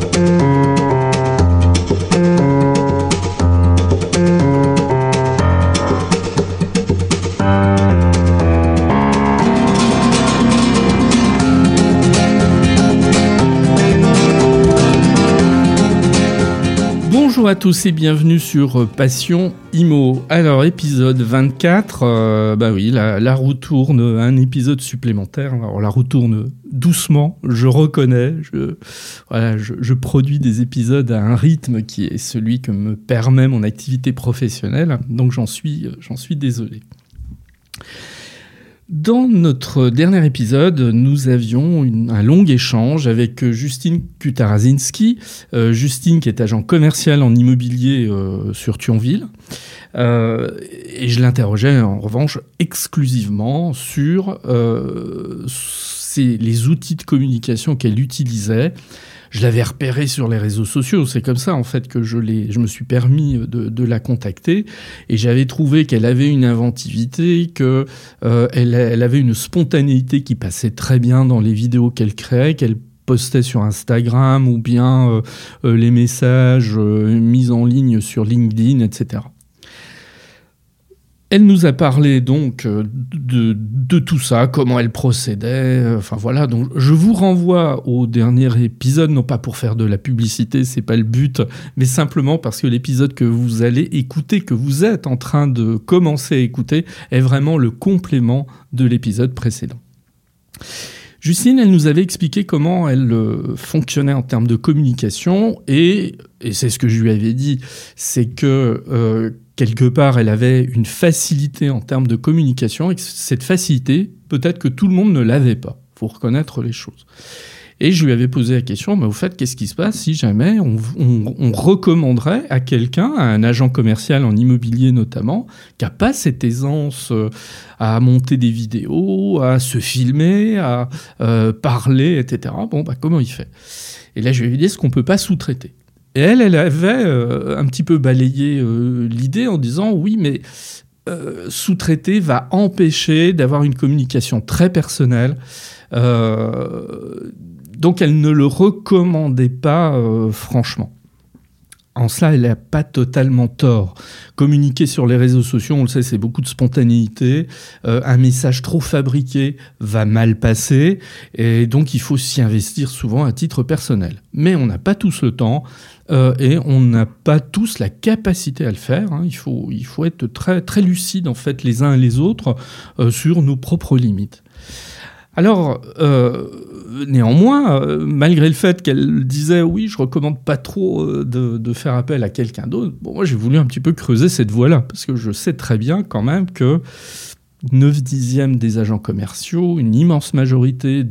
Bonjour à tous et bienvenue sur Passion Imo. Alors épisode 24, euh, bah oui, la, roue tourne, un épisode supplémentaire. Alors la roue tourne doucement, je reconnais, je, voilà, je, produis des épisodes à un rythme qui est celui que me permet mon activité professionnelle, donc j'en suis, j'en suis désolé. Dans notre dernier épisode, nous avions un long échange avec euh, Justine Kutarazinski, euh, Justine qui est agent commercial en immobilier euh, sur Thionville. et je l'interrogeais en revanche exclusivement sur les outils de communication qu'elle utilisait je l'avais repérée sur les réseaux sociaux. C'est comme ça, en fait, que je, je me suis permis de, la contacter. Et j'avais trouvé qu'elle avait une inventivité, qu'elle euh, elle avait une spontanéité qui passait très bien dans les vidéos qu'elle créait, qu'elle postait sur Instagram ou bien euh, euh, les messages mis en ligne sur LinkedIn, etc. Elle nous a parlé donc euh, de, tout ça, comment elle procédait, euh, enfin voilà. Donc je vous renvoie au dernier épisode, non pas pour faire de la publicité, c'est pas le but, mais simplement parce que l'épisode que vous allez écouter, que vous êtes en train de commencer à écouter, est vraiment le complément de l'épisode précédent. Justine, elle nous avait expliqué comment elle euh, fonctionnait en termes de communication et, c'est ce que je lui avais dit, c'est que quelque part, elle avait une facilité en termes de communication, et cette facilité, peut-être que tout le monde ne l'avait pas. Faut reconnaître les choses. Et je lui avais posé la question, mais au fait, qu'est-ce qui se passe si jamais on, recommanderait à quelqu'un, à un agent commercial en immobilier notamment, qui n'a pas cette aisance euh, à monter des vidéos, à se filmer, à euh, parler, etc. Bon, bah, comment il fait? Et là, je lui ai dit, est-ce qu'on ne peut pas sous-traiter? Et elle, elle avait euh, un petit peu balayé euh, l'idée en disant oui, mais euh, sous-traiter va empêcher d'avoir une communication très personnelle. donc elle ne le recommandait pas franchement. En cela, elle n'a pas totalement tort. Communiquer sur les réseaux sociaux, on le sait, c'est beaucoup de spontanéité. Un message trop fabriqué va mal passer. Et donc, il faut s'y investir souvent à titre personnel. Mais on n'a pas tous le temps. Euh, et on n'a pas tous la capacité à le faire. Hein. Il, faut, il faut être très, très lucide, en fait, les uns et les autres, euh, sur nos propres limites. Alors, euh, néanmoins, malgré le fait qu'elle disait oui, je recommande pas trop de, faire appel à quelqu'un d'autre, moi j'ai voulu un petit peu creuser cette voie-là, parce que je sais très bien quand même que 9 dixièmes des agents commerciaux, une immense majorité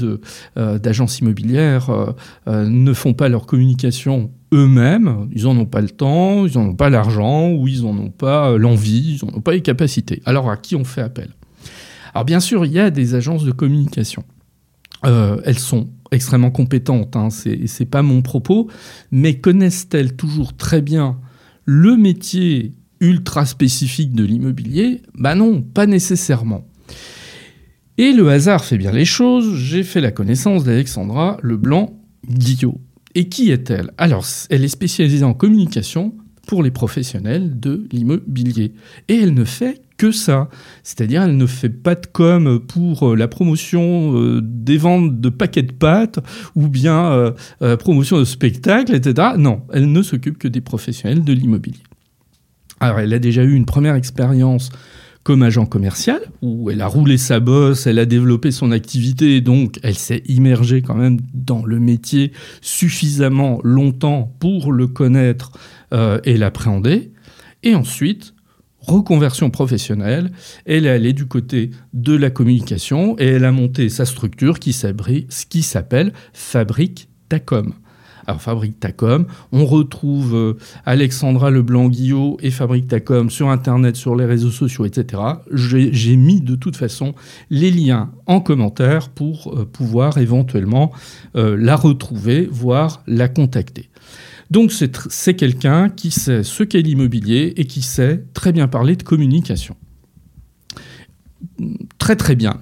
d'agences immobilières ne font pas leur communication eux-mêmes, ils n'en ont pas le temps, ils n'en ont pas l'argent, ou ils n'en ont pas l'envie, ils n'en ont pas les capacités. Alors à qui on fait appel? Alors bien sûr, il y a des agences de communication. Euh, elles sont extrêmement compétentes, hein, c'est pas mon propos, mais connaissent-elles toujours très bien le métier ultra spécifique de l'immobilier Ben non, pas nécessairement. Et le hasard fait bien les choses, j'ai fait la connaissance d'Alexandra Leblanc-Guillot. Et qui est-elle? Alors, elle est spécialisée en communication pour les professionnels de l'immobilier. Et elle ne fait que ça. C'est-à-dire, elle ne fait pas de com pour euh, la promotion euh, des ventes de paquets de pâtes ou bien euh, promotion de spectacles, etc. Non, elle ne s'occupe que des professionnels de l'immobilier. Alors, elle a déjà eu une première expérience comme agent commercial, où elle a roulé sa bosse, elle a développé son activité, donc elle s'est immergée quand même dans le métier suffisamment longtemps pour le connaître et l'appréhender. Et ensuite, reconversion professionnelle. Elle est allée du côté de la communication et elle a monté sa structure qui s'appelle Fabrique Tacom. Alors Fabrique Tacom, on retrouve euh, Alexandra Leblanc-Guillot et Fabrique Tacom sur Internet, sur les réseaux sociaux, etc. J'ai mis de toute façon les liens en commentaire pour euh, pouvoir éventuellement euh, la retrouver, voire la contacter. Donc c'est quelqu'un qui sait ce qu'est l'immobilier et qui sait très bien parler de communication. Très très bien.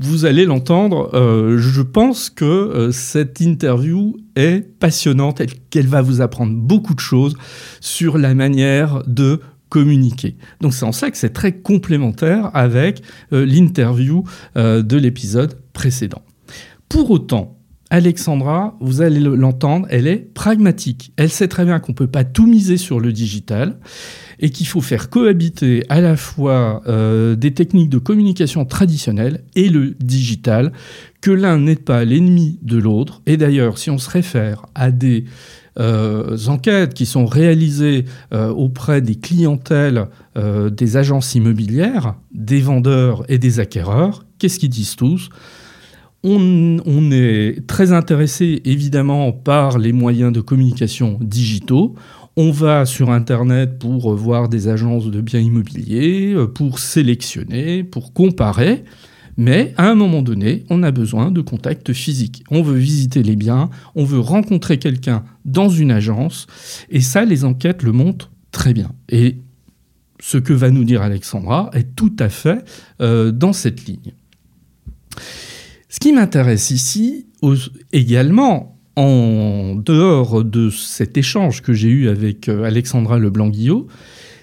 Vous allez l'entendre. Je pense que cette interview est passionnante et qu'elle va vous apprendre beaucoup de choses sur la manière de communiquer. Donc c'est en ça que c'est très complémentaire avec euh, l'interview euh, de l'épisode précédent. Pour autant, Alexandra, vous allez l'entendre, elle est pragmatique. Elle sait très bien qu'on ne peut pas tout miser sur le digital et qu'il faut faire cohabiter à la fois euh, des techniques de communication traditionnelles et le digital, que l'un n'est pas l'ennemi de l'autre. Et d'ailleurs, si on se réfère à des euh, enquêtes qui sont réalisées euh, auprès des clientèles des agences immobilières, des vendeurs et des acquéreurs, qu'est-ce qu'ils disent tous? On, est très intéressé évidemment par les moyens de communication digitaux. On va sur Internet pour voir des agences de biens immobiliers, pour sélectionner, pour comparer. Mais à un moment donné, on a besoin de contact physique. On veut visiter les biens, on veut rencontrer quelqu'un dans une agence. Et ça, les enquêtes le montrent très bien. Et ce que va nous dire Alexandra est tout à fait euh, dans cette ligne. Ce qui m'intéresse ici également, en dehors de cet échange que j'ai eu avec euh, Alexandra Leblanc-Guillot,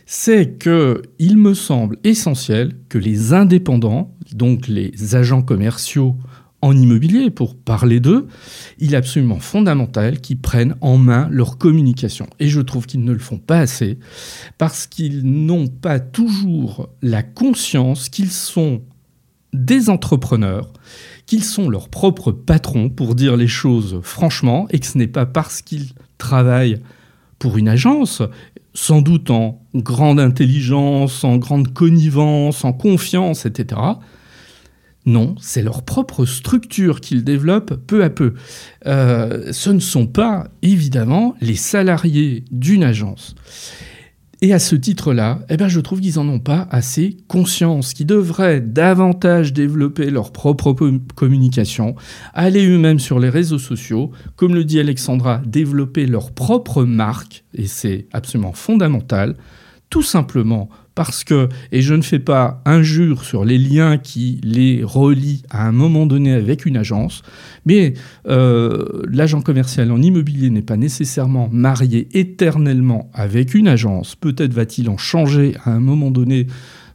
c'est que il me semble essentiel que les indépendants, donc les agents commerciaux en immobilier, pour parler d'eux, il est absolument fondamental qu'ils prennent en main leur communication. Et je trouve qu'ils ne le font pas assez, parce qu'ils n'ont pas toujours la conscience qu'ils sont des entrepreneurs qu'ils sont leurs propres patrons, pour dire les choses franchement, et que ce n'est pas parce qu'ils travaillent pour une agence, sans doute en grande intelligence, en grande connivence, en confiance, etc. Non, c'est leur propre structure qu'ils développent peu à peu. Euh, ce ne sont pas, évidemment, les salariés d'une agence. Et à ce titre-là, eh ben, je trouve qu'ils n'en ont pas assez conscience, qu'ils devraient davantage développer leur propre communication, aller eux-mêmes sur les réseaux sociaux, comme le dit Alexandra, développer leur propre marque, et c'est absolument fondamental, tout simplement parce que, et je ne fais pas injure sur les liens qui les relient à un moment donné avec une agence, mais euh, l'agent commercial en immobilier n'est pas nécessairement marié éternellement avec une agence. Peut-être va-t-il en changer à un moment donné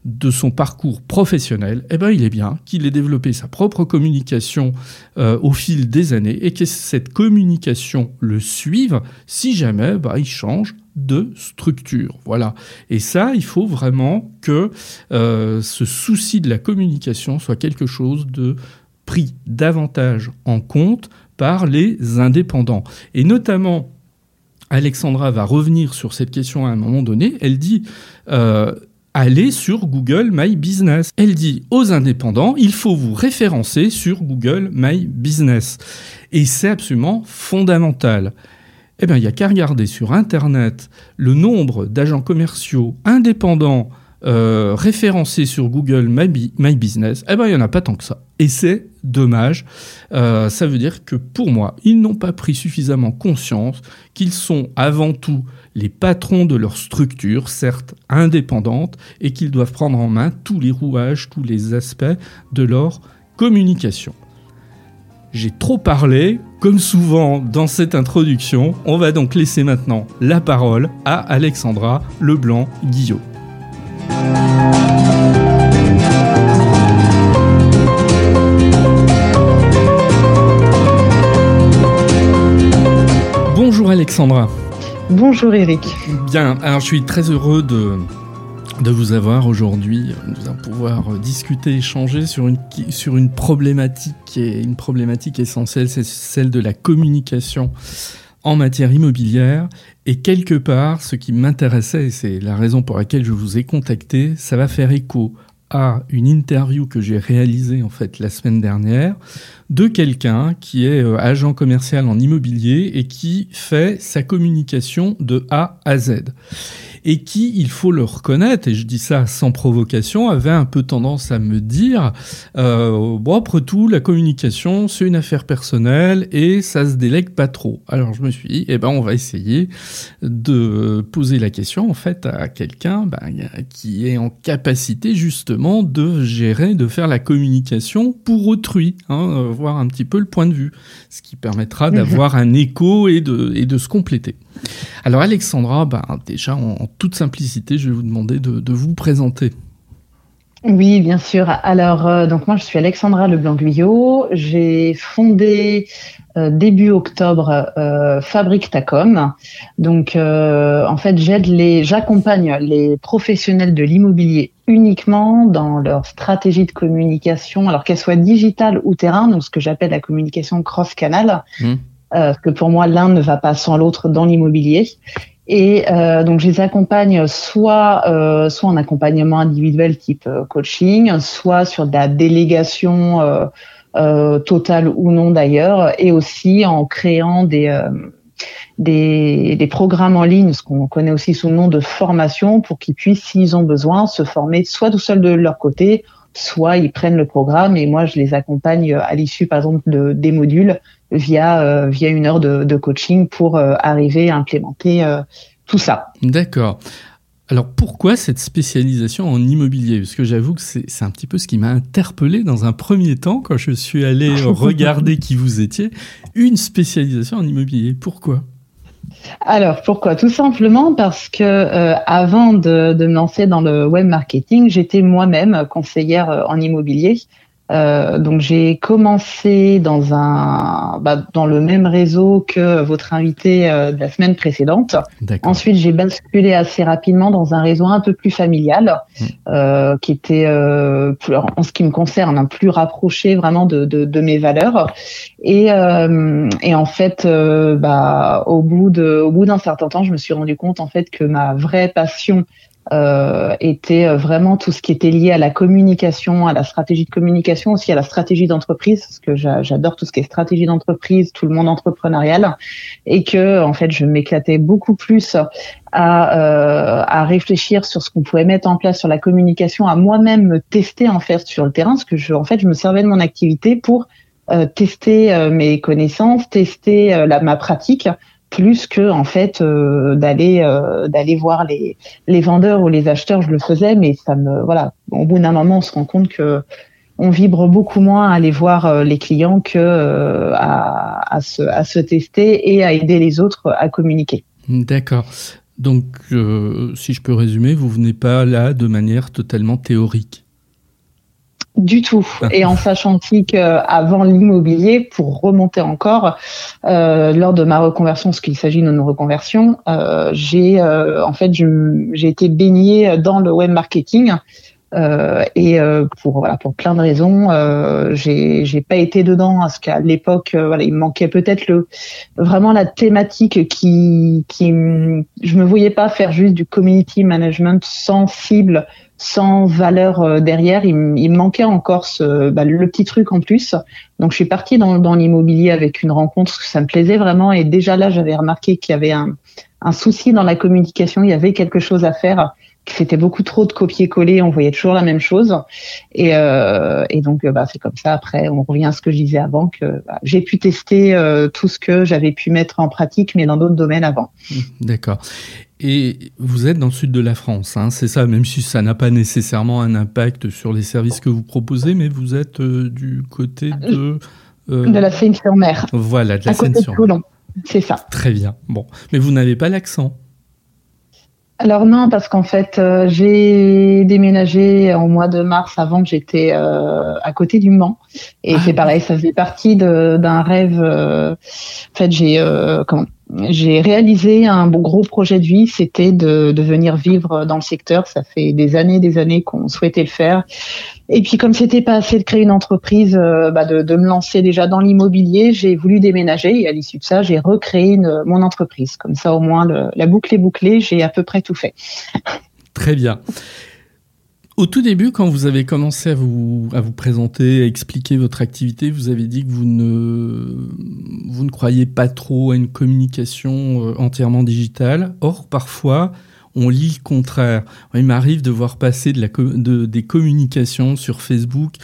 de son parcours professionnel, eh ben, il est bien qu'il ait développé sa propre communication euh, au fil des années et que cette communication le suive si jamais bah, il change de structure. Voilà. Et ça, il faut vraiment que euh, ce souci de la communication soit quelque chose de pris davantage en compte par les indépendants. Et notamment, Alexandra va revenir sur cette question à un moment donné. Elle dit euh, allez sur Google My Business. Elle dit aux indépendants, il faut vous référencer sur Google My Business. Et c'est absolument fondamental. Eh bien, il n'y a qu'à regarder sur Internet le nombre d'agents commerciaux indépendants euh, référencés sur Google My, Business. Eh bien, il n'y en a pas tant que ça. Et c'est dommage. Euh, ça veut dire que pour moi, ils n'ont pas pris suffisamment conscience qu'ils sont avant tout les patrons de leur structure, certes indépendante, et qu'ils doivent prendre en main tous les rouages, tous les aspects de leur communication. J'ai trop parlé, comme souvent dans cette introduction, on va donc laisser maintenant la parole à Alexandra Leblanc-Guillot. Bonjour Alexandra. Bonjour Eric. Bien, alors je suis très heureux de, de vous avoir aujourd'hui. Nous allons pouvoir discuter, échanger sur une, sur une problématique qui une problématique essentielle, c'est celle de la communication en matière immobilière. Et quelque part, ce qui m'intéressait, et c'est la raison pour laquelle je vous ai contacté, ça va faire écho à une interview que j'ai réalisée en fait la semaine dernière de quelqu'un qui est euh, agent commercial en immobilier et qui fait sa communication de A à Z. et qui, il faut le reconnaître, et je dis ça sans provocation, avait un peu tendance à me dire, euh, bon, après tout, la communication, c'est une affaire personnelle et ça se délègue pas trop. Alors je me suis dit, eh ben, on va essayer de poser la question, en fait, à quelqu'un ben, qui est en capacité, justement, de gérer, de faire la communication pour autrui, hein, euh, voir un petit peu le point de vue, ce qui permettra mhm. d'avoir un écho et de, et de se compléter. Alors Alexandra, ben, déjà en, toute simplicité, je vais vous demander de, vous présenter. Oui, bien sûr. Alors, euh, donc moi, je suis Alexandra Leblanc-Guyot. J'ai fondé euh, début octobre euh, Fabrique Tacom. Donc, en fait, j'aide les, j'accompagne les professionnels de l'immobilier uniquement dans leur stratégie de communication, alors qu'elle soit digitale ou terrain, donc ce que j'appelle la communication cross-canal. Mmh euh, que pour moi l'un ne va pas sans l'autre dans l'immobilier. Et euh, donc je les accompagne soit euh, soit en accompagnement individuel type euh, coaching, soit sur de la délégation euh, euh, totale ou non d'ailleurs, et aussi en créant des des, des, programmes en ligne, ce qu'on connaît aussi sous le nom de formation, pour qu'ils puissent, s'ils ont besoin, se former soit tout seul de leur côté, soit ils prennent le programme et moi je les accompagne à l'issue par exemple de, des modules via euh, via une heure de, de coaching pour euh, arriver à implémenter euh, tout ça. D'accord. Alors pourquoi cette spécialisation en immobilier? Parce que j'avoue que c'est un petit peu ce qui m'a interpellé dans un premier temps quand je suis allé regarder qui vous étiez. Une spécialisation en immobilier. Pourquoi? Alors pourquoi? Tout simplement parce que euh, avant de, de, me lancer dans le web marketing, j'étais moi-même conseillère en immobilier euh, donc j'ai commencé dans un bah, dans le même réseau que votre invité euh, de la semaine précédente. Ensuite j'ai basculé assez rapidement dans un réseau un peu plus familial, hmm. euh, qui était euh, en ce qui me concerne un plus rapproché vraiment de, de, de mes valeurs. Et, euh, et en fait bah au bout de au bout d'un certain temps je me suis rendu compte en fait que ma vraie passion euh, était euh, vraiment tout ce qui était lié à la communication, à la stratégie de communication, aussi à la stratégie d'entreprise, parce que j'adore tout ce qui est stratégie d'entreprise, tout le monde entrepreneurial, et que en fait je m'éclatais beaucoup plus à, euh, à réfléchir sur ce qu'on pouvait mettre en place sur la communication, à moi-même me tester en fait sur le terrain, parce que je, en fait je me servais de mon activité pour euh, tester euh, mes connaissances, tester la, ma pratique plus que en fait euh, d'aller euh, d'aller voir les les vendeurs ou les acheteurs je le faisais mais ça me voilà au bout d'un moment on se rend compte que on vibre beaucoup moins à aller voir euh, les clients que à, à, se, à se tester et à aider les autres à communiquer. D'accord. Donc, si je peux résumer, vous venez pas là de manière totalement théorique du tout. Et en sachant qu'avant l'immobilier, pour remonter encore, euh, lors de ma reconversion, ce qu'il s'agit d'une reconversion, euh, j'ai euh, en fait j'ai été baignée dans le web marketing. Euh, et euh, pour voilà pour plein de raisons, euh, j'ai j'ai pas été dedans parce qu'à l'époque voilà il me manquait peut-être le vraiment la thématique qui qui je me voyais pas faire juste du community management sensible sans valeur euh, derrière. Il, me manquait encore ce, bah, le petit truc en plus. Donc je suis partie dans, dans l'immobilier avec une rencontre que ça me plaisait vraiment. Et déjà là, j'avais remarqué qu'il y avait un, un souci dans la communication. Il y avait quelque chose à faire. C'était beaucoup trop de copier-coller. On voyait toujours la même chose. Et, euh, et donc bah, c'est comme ça. Après, on revient à ce que je disais avant que bah, j'ai pu tester euh, tout ce que j'avais pu mettre en pratique, mais dans d'autres domaines avant. D'accord. Et vous êtes dans le sud de la France, hein, c'est ça, même si ça n'a pas nécessairement un impact sur les services que vous proposez, mais vous êtes euh, du côté de... Euh, de la Seine-sur-Mer. Voilà, de la Seine-sur-Mer. C'est ça. Très bien. Bon, mais vous n'avez pas l'accent. Alors non, parce qu'en fait, euh, j'ai déménagé en mois de mars avant que j'étais à côté du Mans. Et ah c'est pareil, ça faisait partie d'un rêve. en fait, j'ai j'ai réalisé un gros projet de vie, c'était de, de, venir vivre dans le secteur. Ça fait des années, des années qu'on souhaitait le faire. Et puis comme c'était pas assez de créer une entreprise, euh, bah de, de, me lancer déjà dans l'immobilier, j'ai voulu déménager et à l'issue de ça, j'ai recréé mon entreprise. Comme ça, au moins, la boucle est bouclée. J'ai à peu près tout fait. Très bien. Au tout début, quand vous avez commencé à vous, à vous présenter, à expliquer votre activité, vous avez dit que vous ne, vous ne croyez pas trop à une communication euh, entièrement digitale. Or, parfois, on lit le contraire. Il m'arrive de voir passer de la, de, des communications sur Facebook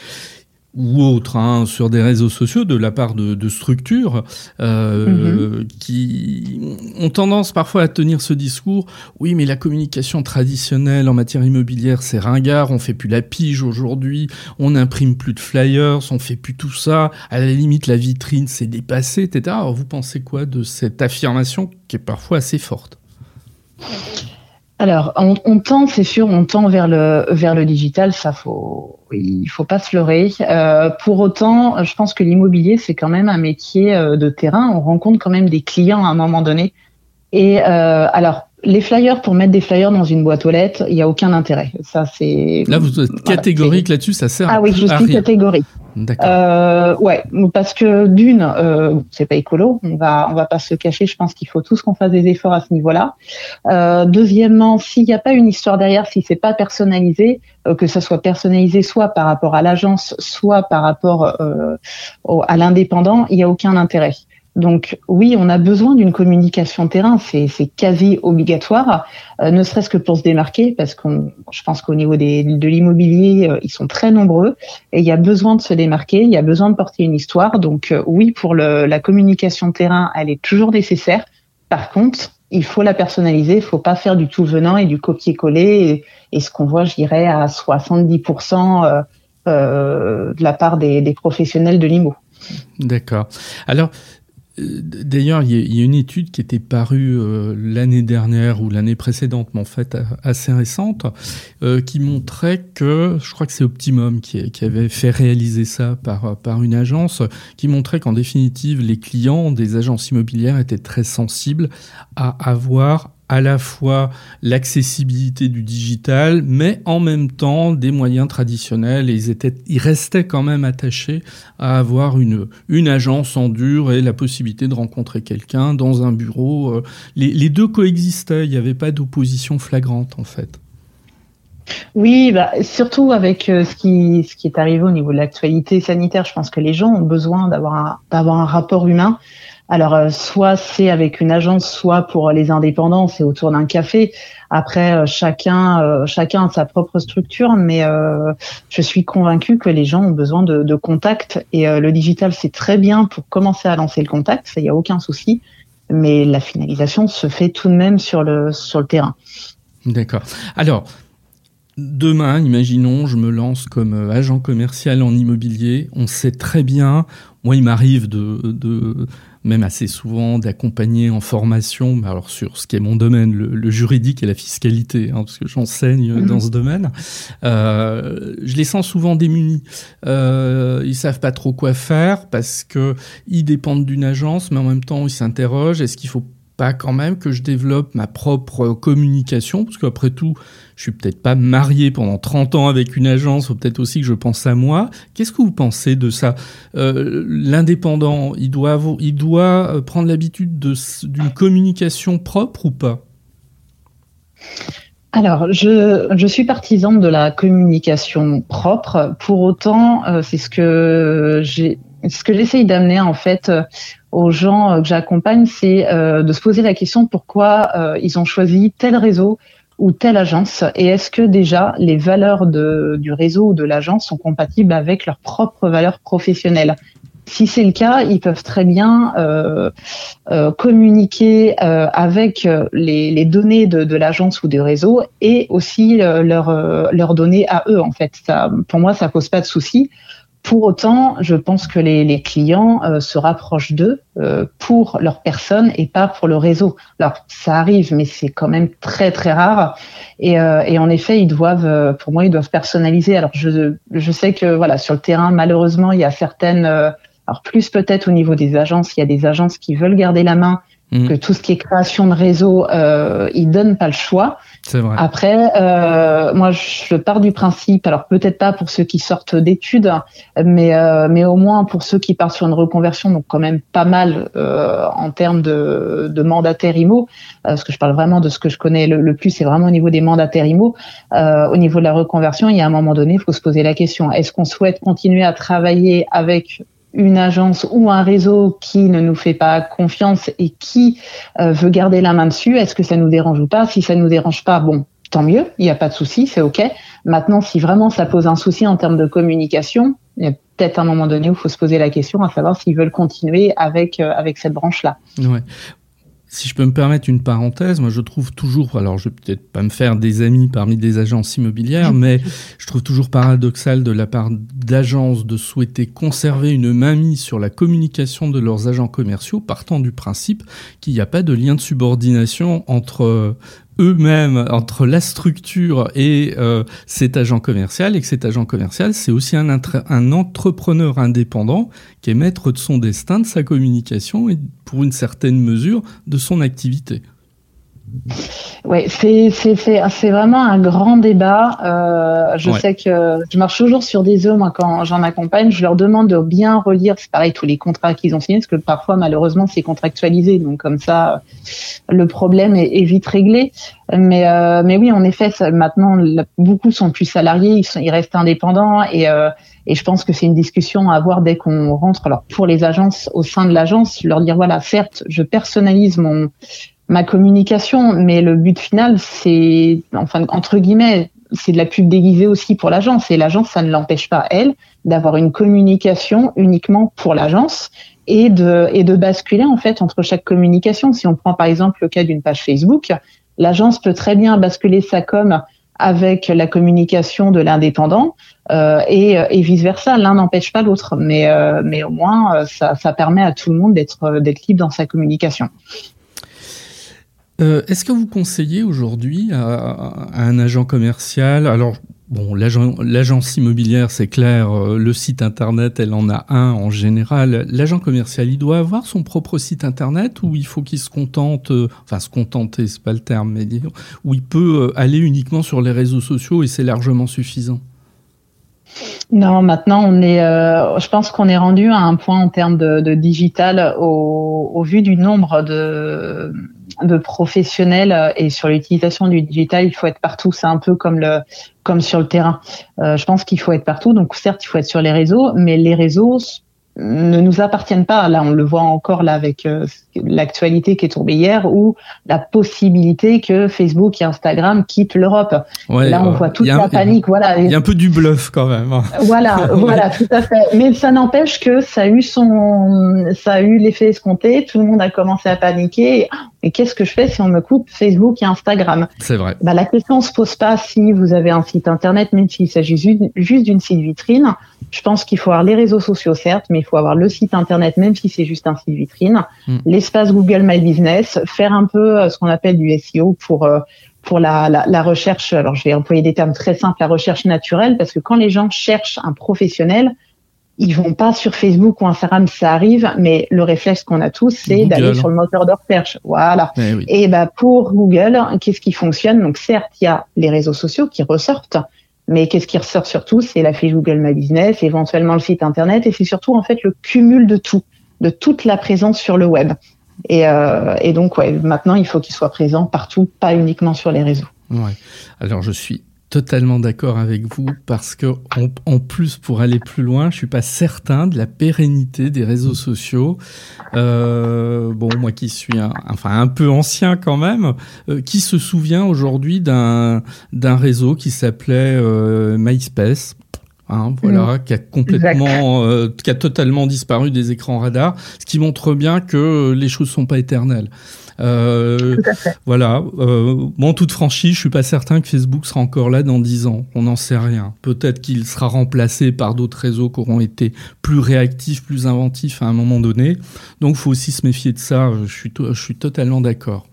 ou autres, hein, sur des réseaux sociaux de la part de, de structures euh, mhm. qui ont tendance parfois à tenir ce discours. Oui, mais la communication traditionnelle en matière immobilière, c'est ringard. On fait plus la pige aujourd'hui. On n'imprime plus de flyers. On fait plus tout ça. À la limite, la vitrine, c'est dépassé, etc. Alors, vous pensez quoi de cette affirmation qui est parfois assez forte? Alors, on, tend, c'est sûr, on tend vers le vers le digital. Ça, faut, il faut pas se leurrer. Euh, pour autant, je pense que l'immobilier, c'est quand même un métier euh, de terrain. On rencontre quand même des clients à un moment donné. Et euh, alors, les flyers pour mettre des flyers dans une boîte aux lettres, il y a aucun intérêt. Ça, c'est là vous êtes catégorique là-dessus, ça sert. Ah oui, je suis catégorique. Euh, ouais, parce que d'une, euh, c'est pas écolo, on va on va pas se cacher. Je pense qu'il faut tous qu'on fasse des efforts à ce niveau-là. Euh, deuxièmement, s'il n'y a pas une histoire derrière, si c'est pas personnalisé, euh, que ça soit personnalisé soit par rapport à l'agence, soit par rapport euh, à l'indépendant, il y a aucun intérêt. Donc oui, on a besoin d'une communication terrain, c'est quasi obligatoire, euh, ne serait-ce que pour se démarquer, parce qu'on, je pense qu'au niveau de l'immobilier, euh, ils sont très nombreux et il y a besoin de se démarquer, il y a besoin de porter une histoire. Donc euh, oui, pour le, la communication terrain, elle est toujours nécessaire. Par contre, il faut la personnaliser, il faut pas faire du tout venant et du copier-coller. Et, ce qu'on voit, je à 70% de la part des, des professionnels de l'IMO. D'accord. Alors, D'ailleurs, il y, a une étude qui était parue euh, l'année dernière ou l'année précédente, mais en fait assez récente, euh, qui montrait que, je crois que c'est Optimum qui, avait fait réaliser ça par, par une agence, qui montrait qu'en définitive, les clients des agences immobilières étaient très sensibles à avoir à la fois l'accessibilité du digital, mais en même temps des moyens traditionnels. Ils, étaient, ils restaient quand même attachés à avoir une, une agence en dur et la possibilité de rencontrer quelqu'un dans un bureau. Euh, les, deux coexistaient, il n'y avait pas d'opposition flagrante en fait. Oui, bah, surtout avec euh, ce, qui, ce qui est arrivé au niveau de l'actualité sanitaire, je pense que les gens ont besoin d'avoir d'avoir un rapport humain. Alors, euh, soit c'est avec une agence, soit pour les indépendants, c'est autour d'un café. Après, euh, chacun, euh, chacun a sa propre structure, mais je suis convaincue que les gens ont besoin de, de contact et le digital, c'est très bien pour commencer à lancer le contact, ça y a aucun souci. Mais la finalisation se fait tout de même sur le sur le terrain. D'accord. Alors, Demain, imaginons, je me lance comme agent commercial en immobilier. On sait très bien, moi il m'arrive de, même assez souvent d'accompagner en formation, alors sur ce qui est mon domaine, le, juridique et la fiscalité, hein, parce que j'enseigne mhm. dans ce domaine. Euh, je les sens souvent démunis. Euh, ils savent pas trop quoi faire parce que ils dépendent d'une agence, mais en même temps ils s'interrogent est-ce qu'il faut pas quand même que je développe ma propre communication, parce qu'après tout, je suis peut-être pas marié pendant 30 ans avec une agence, ou peut-être aussi que je pense à moi. Qu'est-ce que vous pensez de ça? Euh, L'indépendant, il doit, il doit euh, prendre l'habitude d'une communication propre ou pas? Alors, je, je suis partisane de la communication propre. Pour autant, euh, c'est ce que j'essaye d'amener en fait aux gens que j'accompagne, c'est de se poser la question pourquoi ils ont choisi tel réseau, ou telle agence Et est-ce que déjà les valeurs de, du réseau ou de l'agence sont compatibles avec leurs propres valeurs professionnelles? Si c'est le cas, ils peuvent très bien euh, euh, communiquer euh, avec les, les, données de, de l'agence ou du réseau et aussi leurs leur données à eux. En fait, ça, pour moi, ça pose pas de souci. Pour autant, je pense que les, clients euh, se rapprochent d'eux euh, pour leur personne et pas pour le réseau. Alors, ça arrive, mais c'est quand même très très rare. Et, euh, et en effet, ils doivent, pour moi, ils doivent personnaliser. Alors, je, je sais que voilà, sur le terrain, malheureusement, il y a certaines, alors plus peut-être au niveau des agences, il y a des agences qui veulent garder la main Mm. que tout ce qui est création de réseau, euh, ils donnent pas le choix. Vrai. Après, euh, moi, je pars du principe, alors peut-être pas pour ceux qui sortent d'études, mais euh, mais au moins pour ceux qui partent sur une reconversion, donc quand même pas mal euh, en termes de, de mandataires IMO, euh, parce que je parle vraiment de ce que je connais le, plus, c'est vraiment au niveau des mandataires IMO. Euh, au niveau de la reconversion, il y a un moment donné, il faut se poser la question est-ce qu'on souhaite continuer à travailler avec une agence ou un réseau qui ne nous fait pas confiance et qui euh, veut garder la main dessus, est-ce que ça nous dérange ou pas? Si ça nous dérange pas, bon, tant mieux, il n'y a pas de souci, c'est ok. Maintenant, si vraiment ça pose un souci en termes de communication, il y a peut-être un moment donné où il faut se poser la question à savoir s'ils veulent continuer avec euh, cette branche-là. Si je peux me permettre une parenthèse, moi je trouve toujours, alors je vais peut-être pas me faire des amis parmi des agences immobilières, mais je trouve toujours paradoxal de la part d'agences de souhaiter conserver une mainmise sur la communication de leurs agents commerciaux, partant du principe qu'il n'y a pas de lien de subordination entre eux-mêmes entre la structure et euh, cet agent commercial et que cet agent commercial c'est aussi un, un entrepreneur indépendant qui est maître de son destin, de sa communication et pour une certaine mesure de son activité. Oui, c'est c'est vraiment un grand débat. Euh, je sais que je marche toujours sur des œufs moi quand j'en accompagne. Je leur demande de bien relire, c'est pareil tous les contrats qu'ils ont signés, parce que parfois malheureusement c'est contractualisé, donc comme ça le problème est, vite réglé. Mais euh, mais oui, en effet, maintenant beaucoup sont plus salariés, ils, sont, ils restent indépendants et euh, et je pense que c'est une discussion à avoir dès qu'on rentre. Alors pour les agences au sein de l'agence, leur dire voilà, certes, je personnalise mon ma communication, mais le but final, c'est, enfin, entre guillemets, c'est de la pub déguisée aussi pour l'agence. Et l'agence, ça ne l'empêche pas, elle, d'avoir une communication uniquement pour l'agence et de, et de basculer, en fait, entre chaque communication. Si on prend, par exemple, le cas d'une page Facebook, l'agence peut très bien basculer sa com avec la communication de l'indépendant euh, et, et vice versa. L'un n'empêche pas l'autre, mais euh, mais au moins euh, ça, ça permet à tout le monde d'être libre dans sa communication. Euh, est-ce que vous conseillez aujourd'hui à, un agent commercial, alors bon, l'agence immobilière, c'est clair, euh, le site internet, elle en a un en général. L'agent commercial, il doit avoir son propre site internet ou il faut qu'il se contente, euh, enfin se contenter, c'est pas le terme, mais où il peut aller uniquement sur les réseaux sociaux et c'est largement suffisant? Non, maintenant on est, je pense qu'on est rendu à un point en termes de, digital au, vu du nombre de, de professionnels euh, et sur l'utilisation du digital, il faut être partout. C'est un peu comme le comme sur le terrain. Euh, je pense qu'il faut être partout. Donc certes, il faut être sur les réseaux, mais les réseaux ne nous appartiennent pas. Là, on le voit encore là avec euh, l'actualité qui est tombée hier, ou la possibilité que Facebook et Instagram quittent l'Europe. là, on voit toute la panique. Voilà. Il y a un peu du bluff quand même. Hein. Voilà, voilà, tout à fait. Mais ça n'empêche que ça a eu son, ça a eu l'effet escompté. Tout le monde a commencé à paniquer. Et qu'est-ce que je fais si on me coupe Facebook et Instagram? C'est vrai. Bah, la question se pose pas si vous avez un site internet, même s'il s'agit juste d'une site vitrine. Je pense qu'il faut avoir les réseaux sociaux, certes, mais il faut avoir le site internet, même si c'est juste un site vitrine. Hmm. L'espace Google My Business, faire un peu euh, ce qu'on appelle du SEO pour euh, pour la, la, la, recherche. Alors, je vais employer des termes très simples, la recherche naturelle, parce que quand les gens cherchent un professionnel, ils vont pas sur Facebook ou Instagram, ça arrive, mais le réflexe qu'on a tous, c'est d'aller sur le moteur de recherche. Voilà. Eh Et bah pour Google, qu'est-ce qui fonctionne? Donc certes, il y a les réseaux sociaux qui ressortent, mais qu'est-ce qui ressort surtout C'est la fiche Google My Business, éventuellement le site internet, et c'est surtout en fait le cumul de tout, de toute la présence sur le web. Et, euh, et donc ouais, maintenant il faut qu'il soit présent partout, pas uniquement sur les réseaux. Ouais. Alors je suis totalement d'accord avec vous parce que en, plus pour aller plus loin, je suis pas certain de la pérennité des réseaux sociaux. Euh, bon, moi qui suis un, enfin un peu ancien quand même, euh, qui se souvient aujourd'hui d'un d'un réseau qui s'appelait euh, MySpace. Hein, voilà, mm. qui a complètement, euh, qui a totalement disparu des écrans radars, ce qui montre bien que les choses sont pas éternelles. Euh, voilà. Euh, bon, toute franchise, je suis pas certain que Facebook sera encore là dans 10 ans. On n'en sait rien. Peut-être qu'il sera remplacé par d'autres réseaux qui auront été plus réactifs, plus inventifs à un moment donné. Donc, faut aussi se méfier de ça. Je suis, je suis totalement d'accord.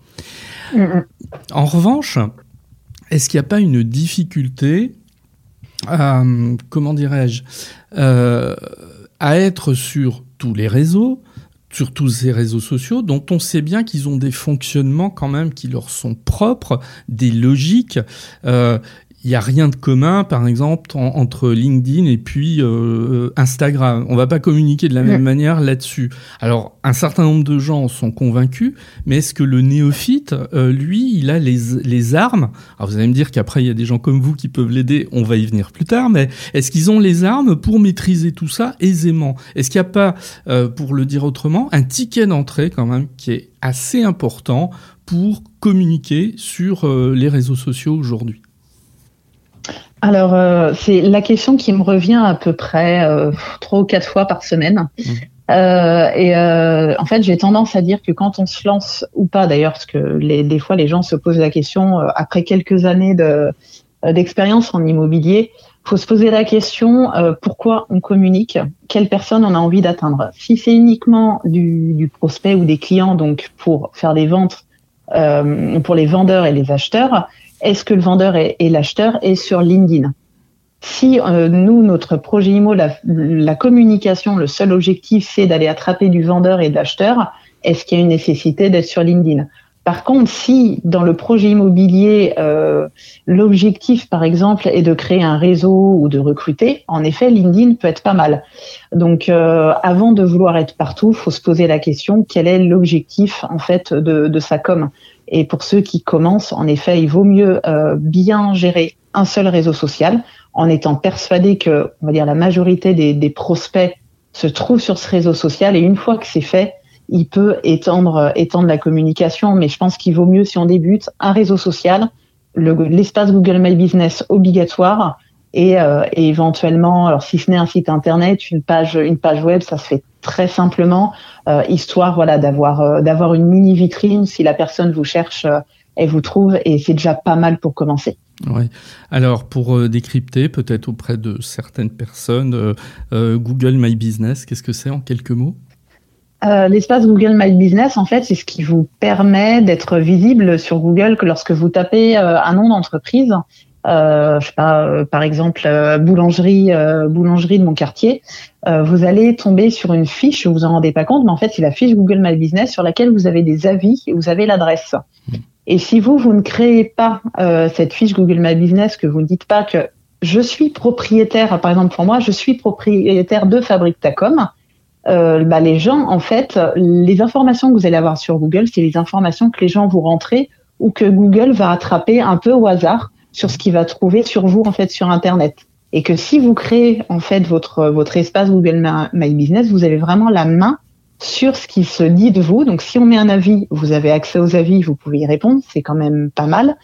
En revanche, est-ce qu'il n'y a pas une difficulté, euh, comment dirais-je, euh, à être sur tous les réseaux, sur tous ces réseaux sociaux, dont on sait bien qu'ils ont des fonctionnements quand même qui leur sont propres, des logiques. Euh, il n'y a rien de commun, par exemple, entre LinkedIn et puis euh, Instagram. On va pas communiquer de la même manière là-dessus. Alors, un certain nombre de gens sont convaincus, mais est-ce que le néophyte, euh, lui, il a les, les armes? Alors, vous allez me dire qu'après, il y a des gens comme vous qui peuvent l'aider, on va y venir plus tard, mais est-ce qu'ils ont les armes pour maîtriser tout ça aisément? Est-ce qu'il n'y a pas, euh, pour le dire autrement, un ticket d'entrée quand même qui est assez important pour communiquer sur les réseaux sociaux aujourd'hui? Alors, euh, c'est la question qui me revient à peu près euh, trois ou quatre fois par semaine. Mmh. Euh, et euh, en fait, j'ai tendance à dire que quand on se lance ou pas, d'ailleurs, parce que les, des fois les gens se posent la question euh, après quelques années de d'expérience en immobilier, faut se poser la question pourquoi on communique, quelle personne on a envie d'atteindre. Si c'est uniquement du, du, prospect ou des clients, donc pour faire des ventes pour les vendeurs et les acheteurs, est-ce que le vendeur et, l'acheteur est sur LinkedIn. Si euh, nous, notre projet IMO, la, communication, le seul objectif, c'est d'aller attraper du vendeur et de l'acheteur, est-ce qu'il y a une nécessité d'être sur LinkedIn? Par contre, si dans le projet immobilier, euh, l'objectif, par exemple, est de créer un réseau ou de recruter, en effet, LinkedIn peut être pas mal. Donc, euh, avant de vouloir être partout, faut se poser la question quel est l'objectif en fait de, de sa com? Et pour ceux qui commencent, en effet, il vaut mieux euh, bien gérer un seul réseau social en étant persuadé que, on va dire, la majorité des, des prospects se trouvent sur ce réseau social et une fois que c'est fait, il peut étendre, étendre la communication. Mais je pense qu'il vaut mieux si on débute un réseau social, l'espace Google My Business obligatoire et, euh, et, éventuellement, alors si ce n'est un site internet, une page, une page web, ça se fait très simplement, euh, histoire voilà d'avoir euh, d'avoir une mini vitrine. Si la personne vous cherche, euh, elle vous trouve et c'est déjà pas mal pour commencer. Alors pour décrypter peut-être auprès de certaines personnes, Google My Business, qu'est-ce que c'est en quelques mots? L'espace Google My Business, en fait, c'est ce qui vous permet d'être visible sur Google que lorsque vous tapez un nom d'entreprise euh, je sais pas, euh, par exemple euh, boulangerie, euh, boulangerie de mon quartier, vous allez tomber sur une fiche, vous vous en rendez pas compte, mais en fait c'est la fiche Google My Business sur laquelle vous avez des avis et vous avez l'adresse. Et si vous vous ne créez pas cette fiche Google My Business, que vous ne dites pas que je suis propriétaire, par exemple pour moi, je suis propriétaire de Fabrique Tacom, euh, bah, les gens, en fait, les informations que vous allez avoir sur Google, c'est les informations que les gens vous rentrez ou que Google va attraper un peu au hasard sur ce qu'il va trouver sur vous en fait sur internet et que si vous créez en fait votre votre espace Google My Business, vous avez vraiment la main sur ce qui se dit de vous. Donc si on met un avis, vous avez accès aux avis, vous pouvez y répondre, c'est quand même pas mal.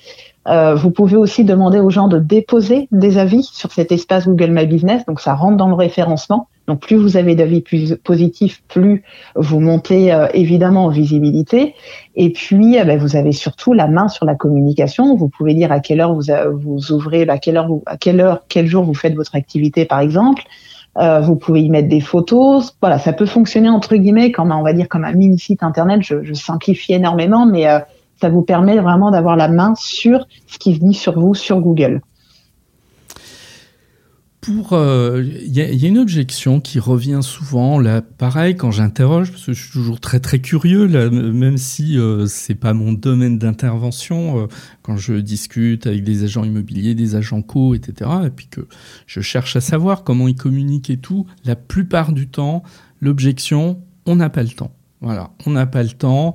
Euh, vous pouvez aussi demander aux gens de déposer des avis sur cet espace Google My Business, donc ça rentre dans le référencement. Donc plus vous avez d'avis positifs, plus vous montez euh, évidemment en visibilité. Et puis euh, ben, vous avez surtout la main sur la communication. Vous pouvez dire à quelle heure vous, vous ouvrez, à quelle heure, à quelle heure, quel jour vous faites votre activité par exemple. vous pouvez y mettre des photos. Voilà, ça peut fonctionner entre guillemets comme on va dire comme un mini site internet. Je, je simplifie énormément, mais ça vous permet vraiment d'avoir la main sur ce qui se dit sur vous sur Google. Pour, il euh, y, a une objection qui revient souvent là. Pareil quand j'interroge, parce que je suis toujours très très curieux là, même si euh, c'est pas mon domaine d'intervention. Euh, quand je discute avec des agents immobiliers, des agents co, etc. Et puis que je cherche à savoir comment ils communiquent et tout. La plupart du temps, l'objection, on n'a pas le temps. Voilà, on n'a pas le temps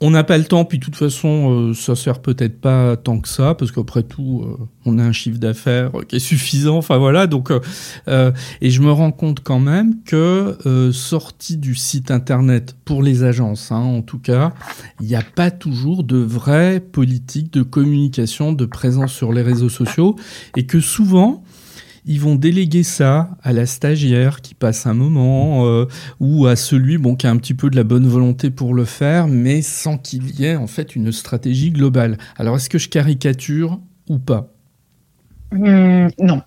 on n'a pas le temps, puis de toute façon, euh, ça sert peut-être pas tant que ça, parce qu'après tout, euh, on a un chiffre d'affaires qui est suffisant. Enfin voilà, donc euh, et je me rends compte quand même que sorti du site internet pour les agences, hein, en tout cas, il n'y a pas toujours de vraie politique de communication, de présence sur les réseaux sociaux, et que souvent ils vont déléguer ça à la stagiaire qui passe un moment euh, ou à celui bon qui a un petit peu de la bonne volonté pour le faire, mais sans qu'il y ait en fait une stratégie globale. Alors est-ce que je caricature ou pas? Mmh, Non,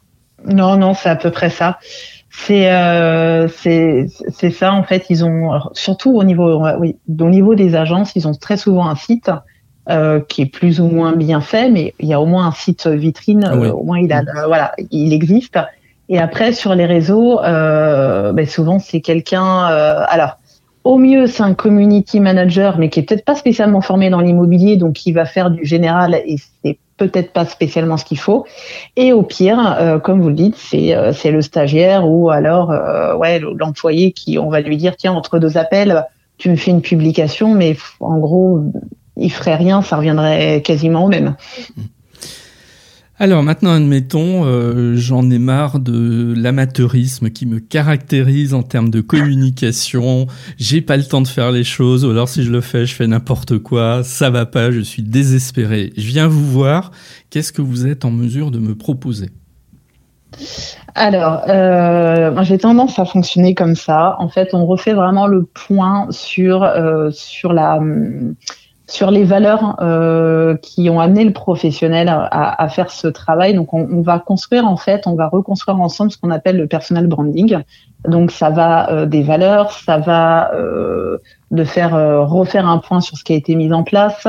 non, non, c'est à peu près ça. C'est euh, ça en fait. Ils ont surtout au niveau oui, au niveau des agences, ils ont très souvent un site euh, qui est plus ou moins bien fait, mais il y a au moins un site vitrine, ah euh, au moins il a, mm. voilà, il existe. Et après sur les réseaux, euh, ben souvent c'est quelqu'un. alors, au mieux, c'est un community manager, mais qui est peut-être pas spécialement formé dans l'immobilier, donc qui va faire du général et c'est peut-être pas spécialement ce qu'il faut. Et au pire, euh, comme vous le dites, c'est euh, c'est le stagiaire ou alors euh, ouais l'employé qui on va lui dire tiens entre deux appels tu me fais une publication, mais en gros il ferait rien, ça reviendrait quasiment au même. Alors maintenant, admettons, euh, j'en ai marre de l'amateurisme qui me caractérise en termes de communication. J'ai pas le temps de faire les choses, ou alors si je le fais, je fais n'importe quoi. Ça va pas, je suis désespéré. Je viens vous voir. Qu'est-ce que vous êtes en mesure de me proposer? Alors, euh, j'ai tendance à fonctionner comme ça. En fait, on refait vraiment le point sur euh, sur la sur les valeurs euh, qui ont amené le professionnel à, à faire ce travail. Donc, on, on, va construire en fait, on va reconstruire ensemble ce qu'on appelle le personal branding. Donc, ça va euh, des valeurs, ça va euh, de faire euh, refaire un point sur ce qui a été mis en place,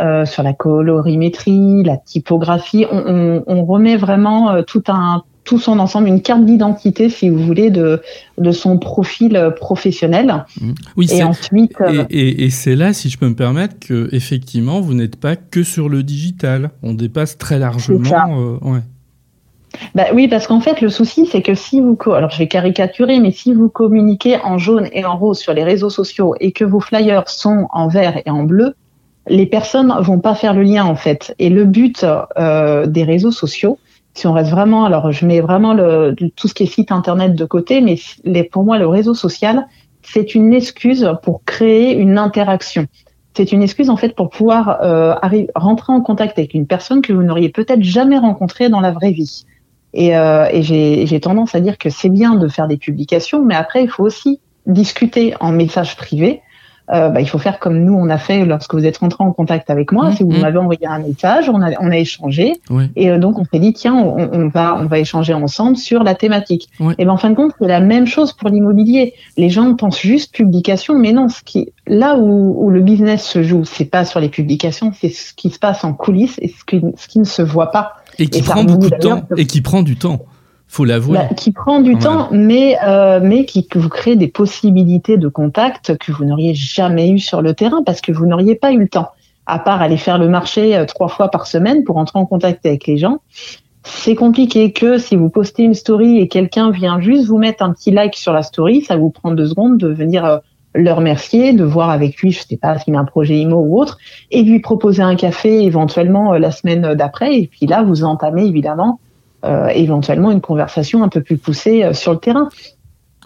euh, sur la colorimétrie, la typographie. On, on, on remet vraiment tout un tout son ensemble, une carte d'identité, si vous voulez, de, de son profil professionnel. Mmh. Oui, et ensuite. Euh, et, et, c'est là, si je peux me permettre, que effectivement, vous n'êtes pas que sur le digital. On dépasse très largement. Euh, ouais. Bah oui, parce qu'en fait, le souci, c'est que si vous, alors je vais caricaturer, mais si vous communiquez en jaune et en rose sur les réseaux sociaux et que vos flyers sont en vert et en bleu, les personnes vont pas faire le lien en fait. Et le but euh, des réseaux sociaux, si on reste vraiment, alors je mets vraiment le, tout ce qui est site internet de côté, mais les, pour moi, le réseau social, c'est une excuse pour créer une interaction. C'est une excuse en fait pour pouvoir euh, rentrer en contact avec une personne que vous n'auriez peut-être jamais rencontrée dans la vraie vie. Et, euh, et j'ai tendance à dire que c'est bien de faire des publications, mais après, il faut aussi discuter en message privé euh, bah, il faut faire comme nous on a fait lorsque vous êtes rentré en contact avec moi. Mmh, si vous mmh. m'avez envoyé un message, on a, on a échangé et euh, donc on s'est dit tiens on, on, va on va échanger ensemble sur la thématique. Et ben en fin de compte c'est la même chose pour l'immobilier. Les gens pensent juste publication, mais non. Ce qui là où, où le business se joue, c'est pas sur les publications, c'est ce qui se passe en coulisses et ce qui, ce qui ne se voit pas. Et qui prend beaucoup de temps. Et qui prend du temps faut l'avouer. Bah, qui prend du temps, mais euh, mais qui vous crée des possibilités de contact que vous n'auriez jamais eu sur le terrain parce que vous n'auriez pas eu le temps. À part aller faire le marché euh, trois fois par semaine pour entrer en contact avec les gens, c'est compliqué. Que si vous postez une story et quelqu'un vient juste vous mettre un petit like sur la story, ça vous prend deux secondes de venir euh, le remercier, de voir avec lui, je sais pas s'il a un projet IMO ou autre, et lui proposer un café éventuellement la semaine d'après. Et puis là, vous entamez évidemment éventuellement une conversation un peu plus poussée euh, sur le terrain.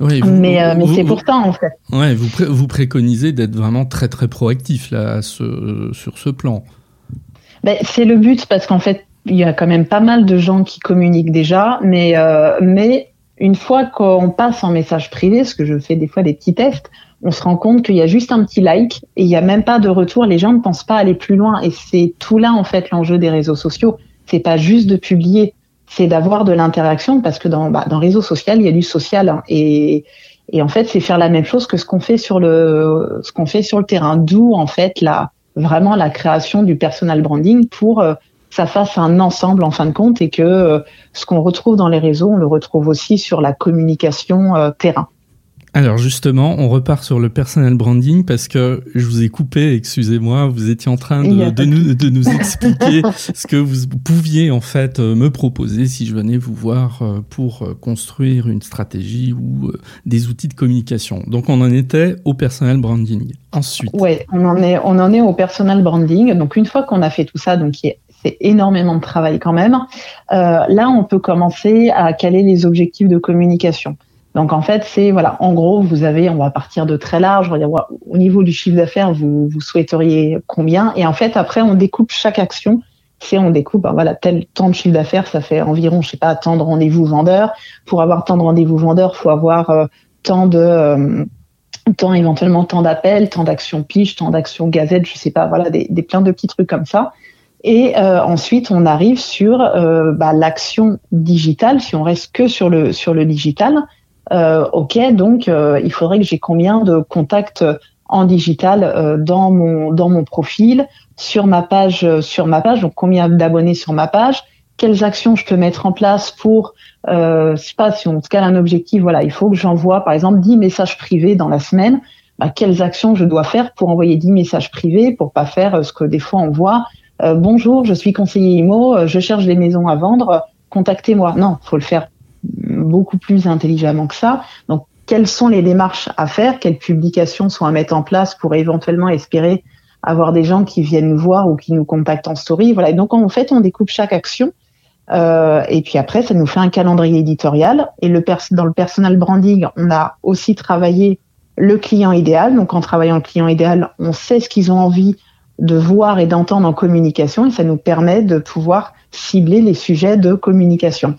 Oui, mais, euh, mais c'est pourtant en fait. Ouais, vous, vous préconisez d'être vraiment très très proactif là ce, sur ce plan. Ben, c'est le but parce qu'en fait il y a quand même pas mal de gens qui communiquent déjà, mais mais une fois qu'on passe en message privé, ce que je fais des fois des petits tests, on se rend compte qu'il y a juste un petit like et il n'y a même pas de retour. Les gens ne pensent pas aller plus loin et c'est tout là en fait l'enjeu des réseaux sociaux. C'est pas juste de publier c'est d'avoir de l'interaction parce que dans, bah, dans réseau social, il y a du social hein, et, et en fait, c'est faire la même chose que ce qu'on fait sur le ce qu'on fait sur le terrain. D'où en fait la vraiment la création du personal branding pour euh, que ça fasse un ensemble en fin de compte et que euh, ce qu'on retrouve dans les réseaux, on le retrouve aussi sur la communication euh, terrain. Alors justement, on repart sur le personal branding parce que je vous ai coupé, excusez-moi, vous étiez en train de, de, nous, de nous, expliquer ce que vous pouviez en fait euh, me proposer si je venais vous voir euh, pour euh, construire une stratégie ou des outils de communication. Donc on en était au personal branding. Ensuite. Oui, on en est, on en est au personal branding. Donc une fois qu'on a fait tout ça, donc c'est énormément de travail quand même. Euh, là, on peut commencer à caler les objectifs de communication. Donc en fait, c'est voilà, en gros, vous avez, on va partir de très large, on va dire au niveau du chiffre d'affaires, vous, vous souhaiteriez combien? Et en fait, après, on découpe chaque action. C'est on découpe, ben voilà, tel temps de chiffre d'affaires, ça fait environ, je sais pas, tant de rendez-vous vendeurs. Pour avoir tant de rendez-vous vendeurs, faut avoir euh, tant de euh, tant éventuellement tant d'appels, tant d'actions pitch, tant d'actions gazette, je sais pas, voilà, des, des plein de petits trucs comme ça. Et euh, ensuite, on arrive sur euh, bah, l'action digitale. Si on reste que sur le sur le digital, ok, donc euh, il faudrait que j'ai combien de contacts en digital euh, dans mon dans mon profil, sur ma page, sur ma page, donc combien d'abonnés sur ma page, quelles actions je peux mettre en place pour, euh, je sais pas, si on se cale un objectif, voilà, il faut que j'envoie par exemple 10 messages privés dans la semaine bah, quelles actions je dois faire pour envoyer 10 messages privés, pour pas faire ce que des fois on voit. bonjour, je suis conseiller IMO, je cherche des maisons à vendre, contactez-moi. Non, faut le faire beaucoup plus intelligemment que ça. Donc, quelles sont les démarches à faire, quelles publications sont à mettre en place pour éventuellement espérer avoir des gens qui viennent nous voir ou qui nous contactent en story? Voilà. Donc en fait, on découpe chaque action. Euh, et puis après, ça nous fait un calendrier éditorial. Et le dans le personal branding, on a aussi travaillé le client idéal. Donc en travaillant le client idéal, on sait ce qu'ils ont envie de voir et d'entendre en communication. Et ça nous permet de pouvoir cibler les sujets de communication.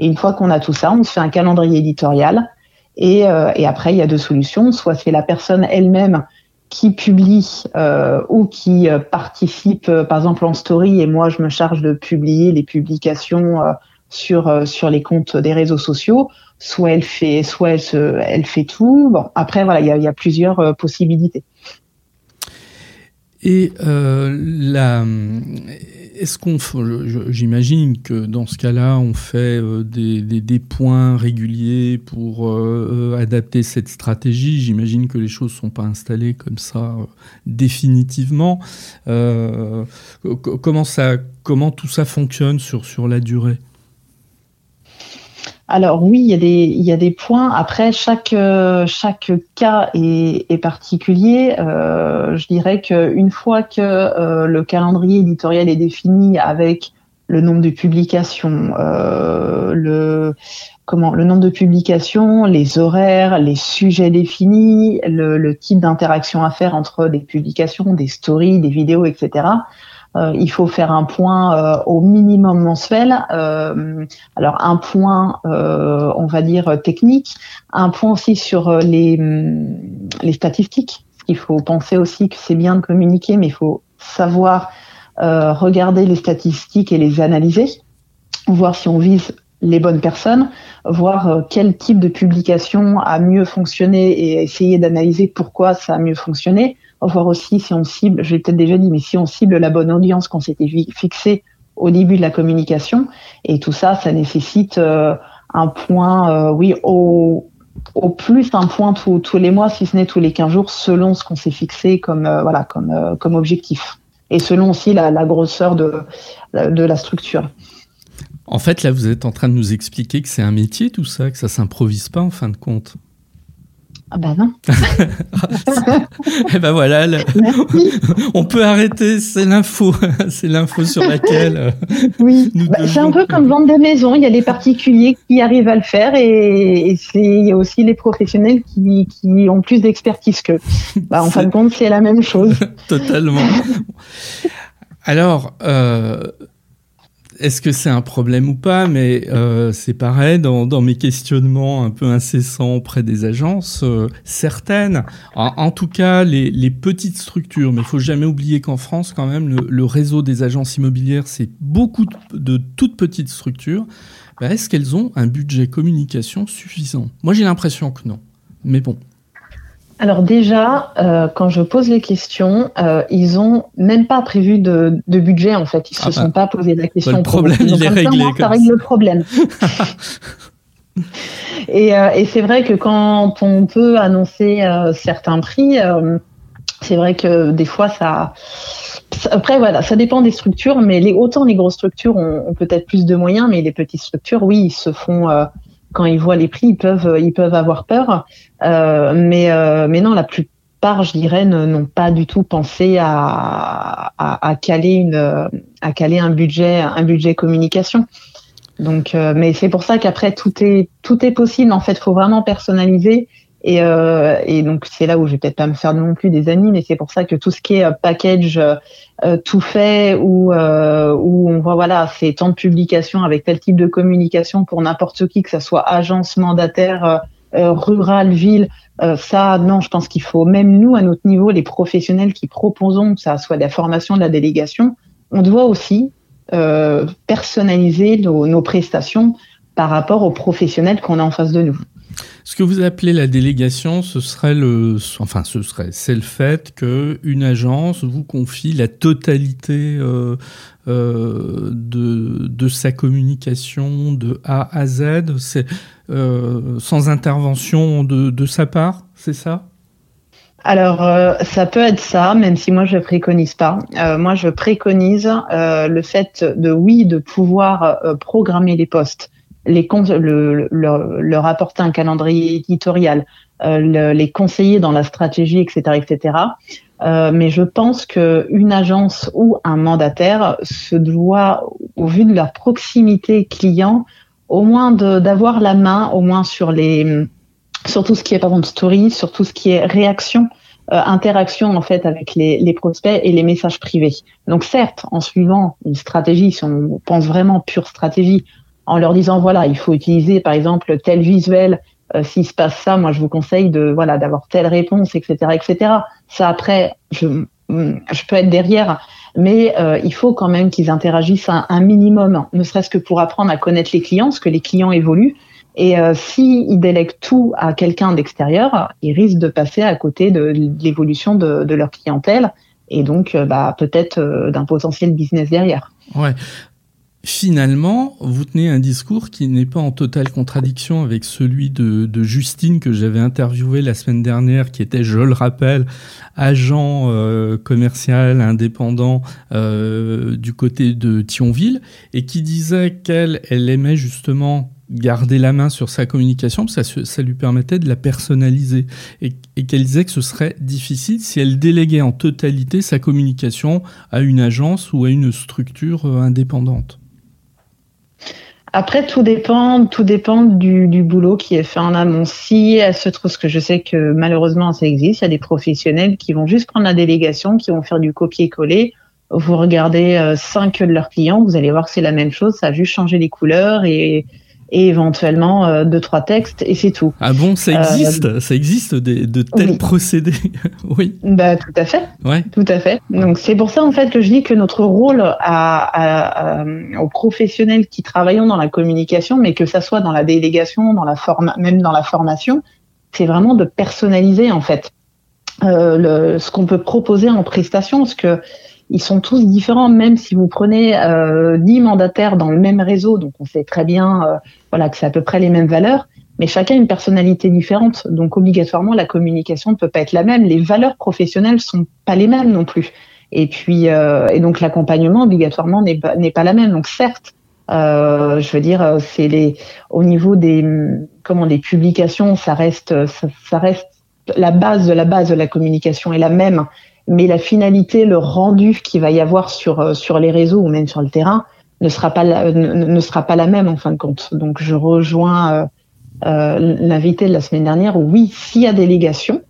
Et une fois qu'on a tout ça, on se fait un calendrier éditorial. Et, euh, et après, il y a deux solutions. Soit c'est la personne elle-même qui publie euh, ou qui euh, participe, euh, par exemple en story, et moi je me charge de publier les publications euh, sur euh, sur les comptes des réseaux sociaux. Soit elle fait, soit elle, se, elle fait tout. Bon, après voilà, il y y a, plusieurs possibilités. Et la est-ce qu'on, j'imagine que dans ce cas-là, on fait euh, des, des, des, points réguliers pour euh, euh adapter cette stratégie. J'imagine que les choses sont pas installées comme ça euh, définitivement. Euh, comment ça, comment tout ça fonctionne sur sur la durée? Alors oui, il y a des, points. Après, chaque, euh, chaque cas est, particulier. Euh, je dirais qu'une fois que euh, le calendrier éditorial est défini avec le nombre de publications, le nombre de publications, les horaires, les sujets définis, le, le type d'interaction à faire entre des publications, des stories, des vidéos, etc. Euh, il faut faire un point euh, au minimum mensuel. Euh, alors un point, on va dire technique, un point aussi sur les, les statistiques. Il faut penser aussi que c'est bien de communiquer, mais il faut savoir regarder les statistiques et les analyser, voir si on vise les bonnes personnes, voir quel type de publication a mieux fonctionné et essayer d'analyser pourquoi ça a mieux fonctionné voir aussi si on cible, je l'ai peut-être déjà dit, mais si on cible la bonne audience qu'on s'était fixé au début de la communication. Et tout ça, ça nécessite euh, un point, euh, oui, au, au plus un point tous les mois, si ce n'est tous les 15 jours, selon ce qu'on s'est fixé comme, euh, voilà, comme, comme objectif. Et selon aussi la, la grosseur de, de la structure. En fait, là, vous êtes en train de nous expliquer que c'est un métier, tout ça, que ça s'improvise pas en fin de compte. Ah bah non. Et eh ben voilà, le... on peut arrêter, c'est l'info, c'est l'info sur laquelle. Euh, oui, bah, c'est un peu comme vendre des maisons, il y a les particuliers qui arrivent à le faire et, il y a aussi les professionnels qui, qui ont plus d'expertise qu'eux. Bah, en fin de compte, c'est la même chose. Totalement. Alors, euh, est-ce que c'est un problème ou pas Mais euh, c'est pareil dans, dans, mes questionnements un peu incessants auprès des agences, euh, certaines, en, tout cas les, petites structures. Mais il faut jamais oublier qu'en France, quand même, le, réseau des agences immobilières, c'est beaucoup de, toutes petites structures. Ben, Est-ce qu'elles ont un budget communication suffisant? Moi, j'ai l'impression que non. Mais bon, alors déjà, euh, quand je pose les questions, euh, ils ont même pas prévu de, de budget en fait. Ils se ah sont bah. pas posé la question. le problème, il est réglé. Ça, ça règle le problème. et, euh, et c'est vrai que quand on peut annoncer euh, certains prix, euh, c'est vrai que des fois ça. Après voilà, ça dépend des structures, mais les, autant les grosses structures ont, ont peut-être plus de moyens, mais les petites structures, oui, ils se font quand ils voient les prix, ils peuvent, ils peuvent avoir peur. Euh, mais, euh, mais non, la plupart, je dirais, n'ont pas du tout pensé à, à, à, caler une, à caler un budget, un budget communication. Donc, euh, mais c'est pour ça qu'après tout est tout est possible. En fait, faut vraiment personnaliser. Et, euh, et donc c'est là où je vais peut-être pas me faire non plus des amis, mais c'est pour ça que tout ce qui est package euh, tout fait ou euh, où on voit voilà c'est tant de publications avec tel type de communication pour n'importe qui que ça soit agence mandataire euh, rural ville euh, ça non je pense qu'il faut même nous à notre niveau les professionnels qui proposons que ça soit de la formation de la délégation on doit aussi euh, personnaliser nos, nos prestations par rapport aux professionnels qu'on a en face de nous. Ce que vous appelez la délégation, ce serait le, enfin, ce serait, c'est le fait que une agence vous confie la totalité euh, euh, de, sa communication de A à Z, euh, sans intervention de, sa part, c'est ça? Alors, ça peut être ça, même si moi je préconise pas. Moi, je préconise le fait de, oui, de pouvoir programmer les postes, les le, leur apporter un calendrier éditorial, les conseiller dans la stratégie, etc., etc. mais je pense que une agence ou un mandataire se doit, au vu de leur proximité client, au moins d'avoir la main, au moins sur les sur tout ce qui est par exemple story, sur tout ce qui est réaction, euh, interaction en fait avec les, les, prospects et les messages privés. Donc certes, en suivant une stratégie, si on pense vraiment pure stratégie, en leur disant voilà, il faut utiliser par exemple tel visuel, euh, s'il se passe ça, moi je vous conseille de voilà d'avoir telle réponse, etc., etc. Ça après, je je peux être derrière, mais euh, il faut quand même qu'ils interagissent un, un minimum, ne serait-ce que pour apprendre à connaître les clients, parce que les clients évoluent. Et euh, s'ils délèguent tout à quelqu'un d'extérieur, ils risquent de passer à côté de, l'évolution de, leur clientèle et donc euh, bah, peut-être d'un potentiel business derrière. Ouais. Finalement, vous tenez un discours qui n'est pas en totale contradiction avec celui de, de Justine que j'avais interviewé la semaine dernière, qui était, je le rappelle, agent euh, commercial indépendant euh, du côté de Thionville, et qui disait qu'elle elle aimait justement garder la main sur sa communication, parce que ça, lui permettait de la personnaliser. Et, qu'elle disait que ce serait difficile si elle déléguait en totalité sa communication à une agence ou à une structure euh, indépendante. Après, tout dépend, tout dépend du, du, boulot qui est fait en amont. Si elle se trouve, que je sais que malheureusement ça existe, il y a des professionnels qui vont juste prendre la délégation, qui vont faire du copier-coller. Vous regardez euh, cinq de leurs clients, vous allez voir que c'est la même chose, ça a juste changé les couleurs et, et éventuellement euh, deux trois textes et c'est tout. Ah bon, ça existe, euh, ça existe des, de tels procédés, oui. Bah tout à fait. Ouais. Tout à fait. Donc c'est pour ça en fait que je dis que notre rôle à, à, aux professionnels qui travaillons dans la communication, mais que ça soit dans la délégation, dans la forme, même dans la formation, c'est vraiment de personnaliser en fait euh, le, ce qu'on peut proposer en prestation, parce que ils sont tous différents, même si vous prenez euh, 10 mandataires dans le même réseau, donc on sait très bien euh, voilà, que c'est à peu près les mêmes valeurs, mais chacun a une personnalité différente, donc obligatoirement la communication ne peut pas être la même, les valeurs professionnelles sont pas les mêmes non plus, et puis euh, et donc l'accompagnement obligatoirement n'est pas la même, donc certes, euh, je veux dire c'est les au niveau des comment des publications, ça reste ça, reste la base la base de la communication est la même mais la finalité, le rendu qu'il va y avoir sur euh, sur les réseaux ou même sur le terrain ne sera pas la, ne, sera pas la même en fin de compte. Donc je rejoins euh, euh, l'invité de la semaine dernière. Oui, s'il y a délégation,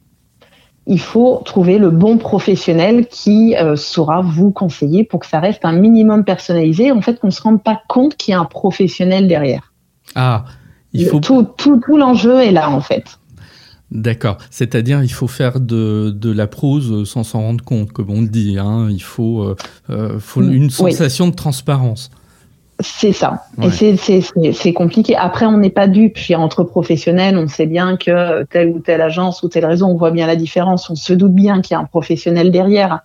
il faut trouver le bon professionnel qui euh, saura vous conseiller pour que ça reste un minimum personnalisé. En fait, qu'on se rende pas compte qu'il y a un professionnel derrière. Ah, il faut tout tout, tout l'enjeu est là en fait. D'accord. C'est-à-dire, il faut faire de, de la prose sans s'en rendre compte, comme on le dit. Hein. Il faut, euh, euh faut une sensation de transparence. C'est ça. Et c'est compliqué. Après, on n'est pas dupe. Puis entre professionnels, on sait bien que telle ou telle agence ou telle raison, on voit bien la différence. On se doute bien qu'il y a un professionnel derrière.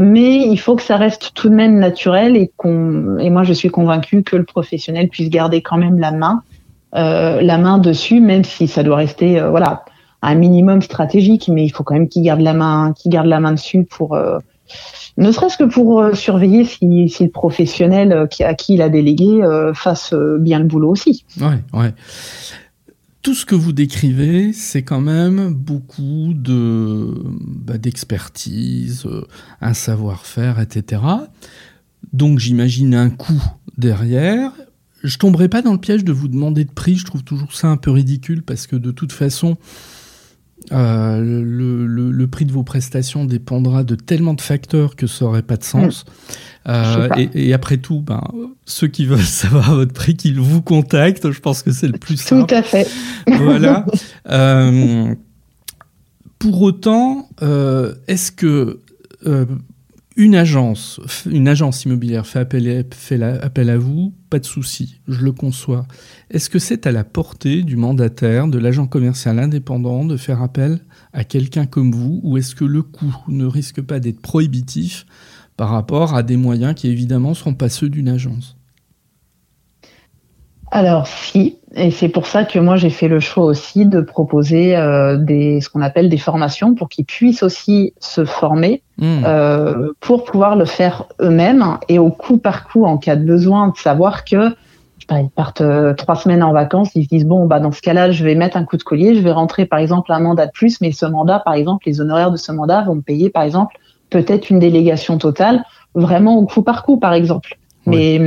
Mais il faut que ça reste tout de même naturel et qu'on. Et moi, je suis convaincue que le professionnel puisse garder quand même la main, euh, la main dessus, même si ça doit rester, euh, voilà, un minimum stratégique, mais il faut quand même qu'il garde la main, qu'il garde la main dessus pour, euh, ne serait-ce que pour euh, surveiller si, le professionnel euh, à qui il a délégué fasse bien le boulot aussi. Ouais, ouais. Tout ce que vous décrivez, c'est quand même beaucoup de bah, d'expertise, un savoir-faire, etc. Donc j'imagine un coût derrière. Je tomberai pas dans le piège de vous demander de prix. Je trouve toujours ça un peu ridicule parce que de toute façon, euh, le, prix de vos prestations dépendra de tellement de facteurs que ça n'aurait pas de sens. Mm. Euh, et, après tout, ben, ceux qui veulent savoir votre prix, qu'ils vous contactent. Je pense que c'est le plus simple. Tout à fait. Voilà. Euh, pour autant, est-ce que une agence, une agence immobilière fait appel, fait appel à vous, pas de souci, je le conçois. Est-ce que c'est à la portée du mandataire, de l'agent commercial indépendant de faire appel à quelqu'un comme vous, ou est-ce que le coût ne risque pas d'être prohibitif par rapport à des moyens qui évidemment ne seront pas ceux d'une agence? Alors si, et c'est pour ça que moi j'ai fait le choix aussi de proposer euh, des ce qu'on appelle des formations pour qu'ils puissent aussi se former hmm. euh, pour pouvoir le faire eux-mêmes et au coup par coup en cas de besoin de savoir que ils partent euh, trois semaines en vacances, ils se disent bon bah dans ce cas-là je vais mettre un coup de collier, je vais rentrer par exemple un mandat de plus, mais ce mandat par exemple les honoraires de ce mandat vont me payer par exemple peut-être une délégation totale vraiment au coup par coup par exemple. Mais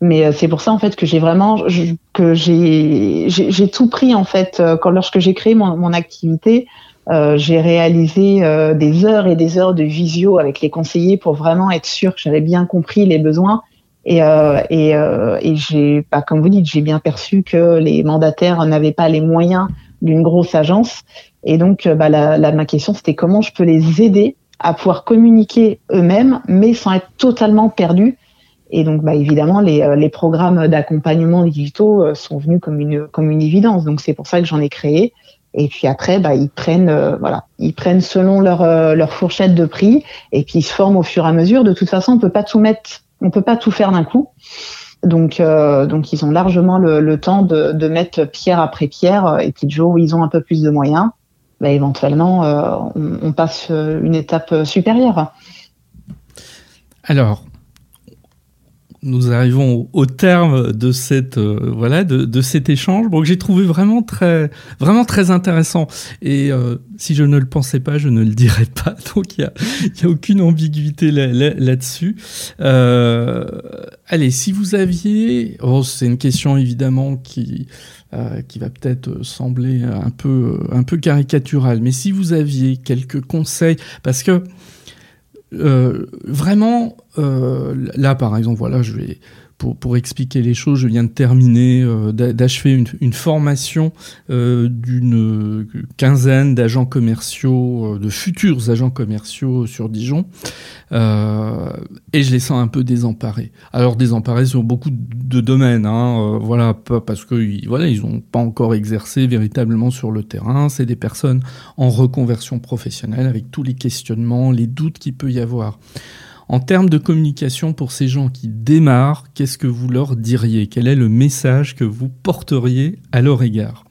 mais euh, c'est pour ça en fait que j'ai vraiment que j'ai j'ai tout pris en fait euh, quand lorsque j'ai créé mon, mon activité. Euh, j'ai réalisé euh, des heures et des heures de visio avec les conseillers pour vraiment être sûr que j'avais bien compris les besoins et, euh, et, et j'ai, bah, comme vous dites, j'ai bien perçu que les mandataires n'avaient pas les moyens d'une grosse agence. Et donc, bah, la, la, ma question, c'était comment je peux les aider à pouvoir communiquer eux-mêmes, mais sans être totalement perdus et donc, bah, évidemment, les, euh, les programmes d'accompagnement digitaux euh, sont venus comme une, comme une évidence. Donc, c'est pour ça que j'en ai créé. Et puis après, bah, ils prennent, euh, voilà, ils prennent selon leur, leur fourchette de prix et puis ils se forment au fur et à mesure. De toute façon, on peut pas tout mettre, on peut pas tout faire d'un coup. Donc, donc ils ont largement le, le temps de, de, mettre pierre après pierre. Et puis le jour où ils ont un peu plus de moyens, bah, éventuellement, on, on, passe une étape supérieure. Alors, nous arrivons au, terme de cette euh, voilà de, de, cet échange. Bon, que j'ai trouvé vraiment très vraiment très intéressant. Et euh, si je ne le pensais pas je ne le dirais pas. Donc il y a, aucune ambiguïté là-dessus là, euh, allez si vous aviez oh, c'est une question évidemment qui euh, qui va peut-être sembler un peu un peu caricaturale mais si vous aviez quelques conseils parce que vraiment, euh, là par exemple, voilà, je vais pour, pour, expliquer les choses, je viens de terminer, euh, d'achever une, une, formation euh, d'une quinzaine d'agents commerciaux, euh, de futurs agents commerciaux sur Dijon, euh, et je les sens un peu désemparés. Alors désemparés sur beaucoup de domaines, hein, voilà, parce que voilà, ils n'ont pas encore exercé véritablement sur le terrain. C'est des personnes en reconversion professionnelle avec tous les questionnements, les doutes qu'il peut y avoir. En termes de communication pour ces gens qui démarrent, qu'est-ce que vous leur diriez? Quel est le message que vous porteriez à leur égard?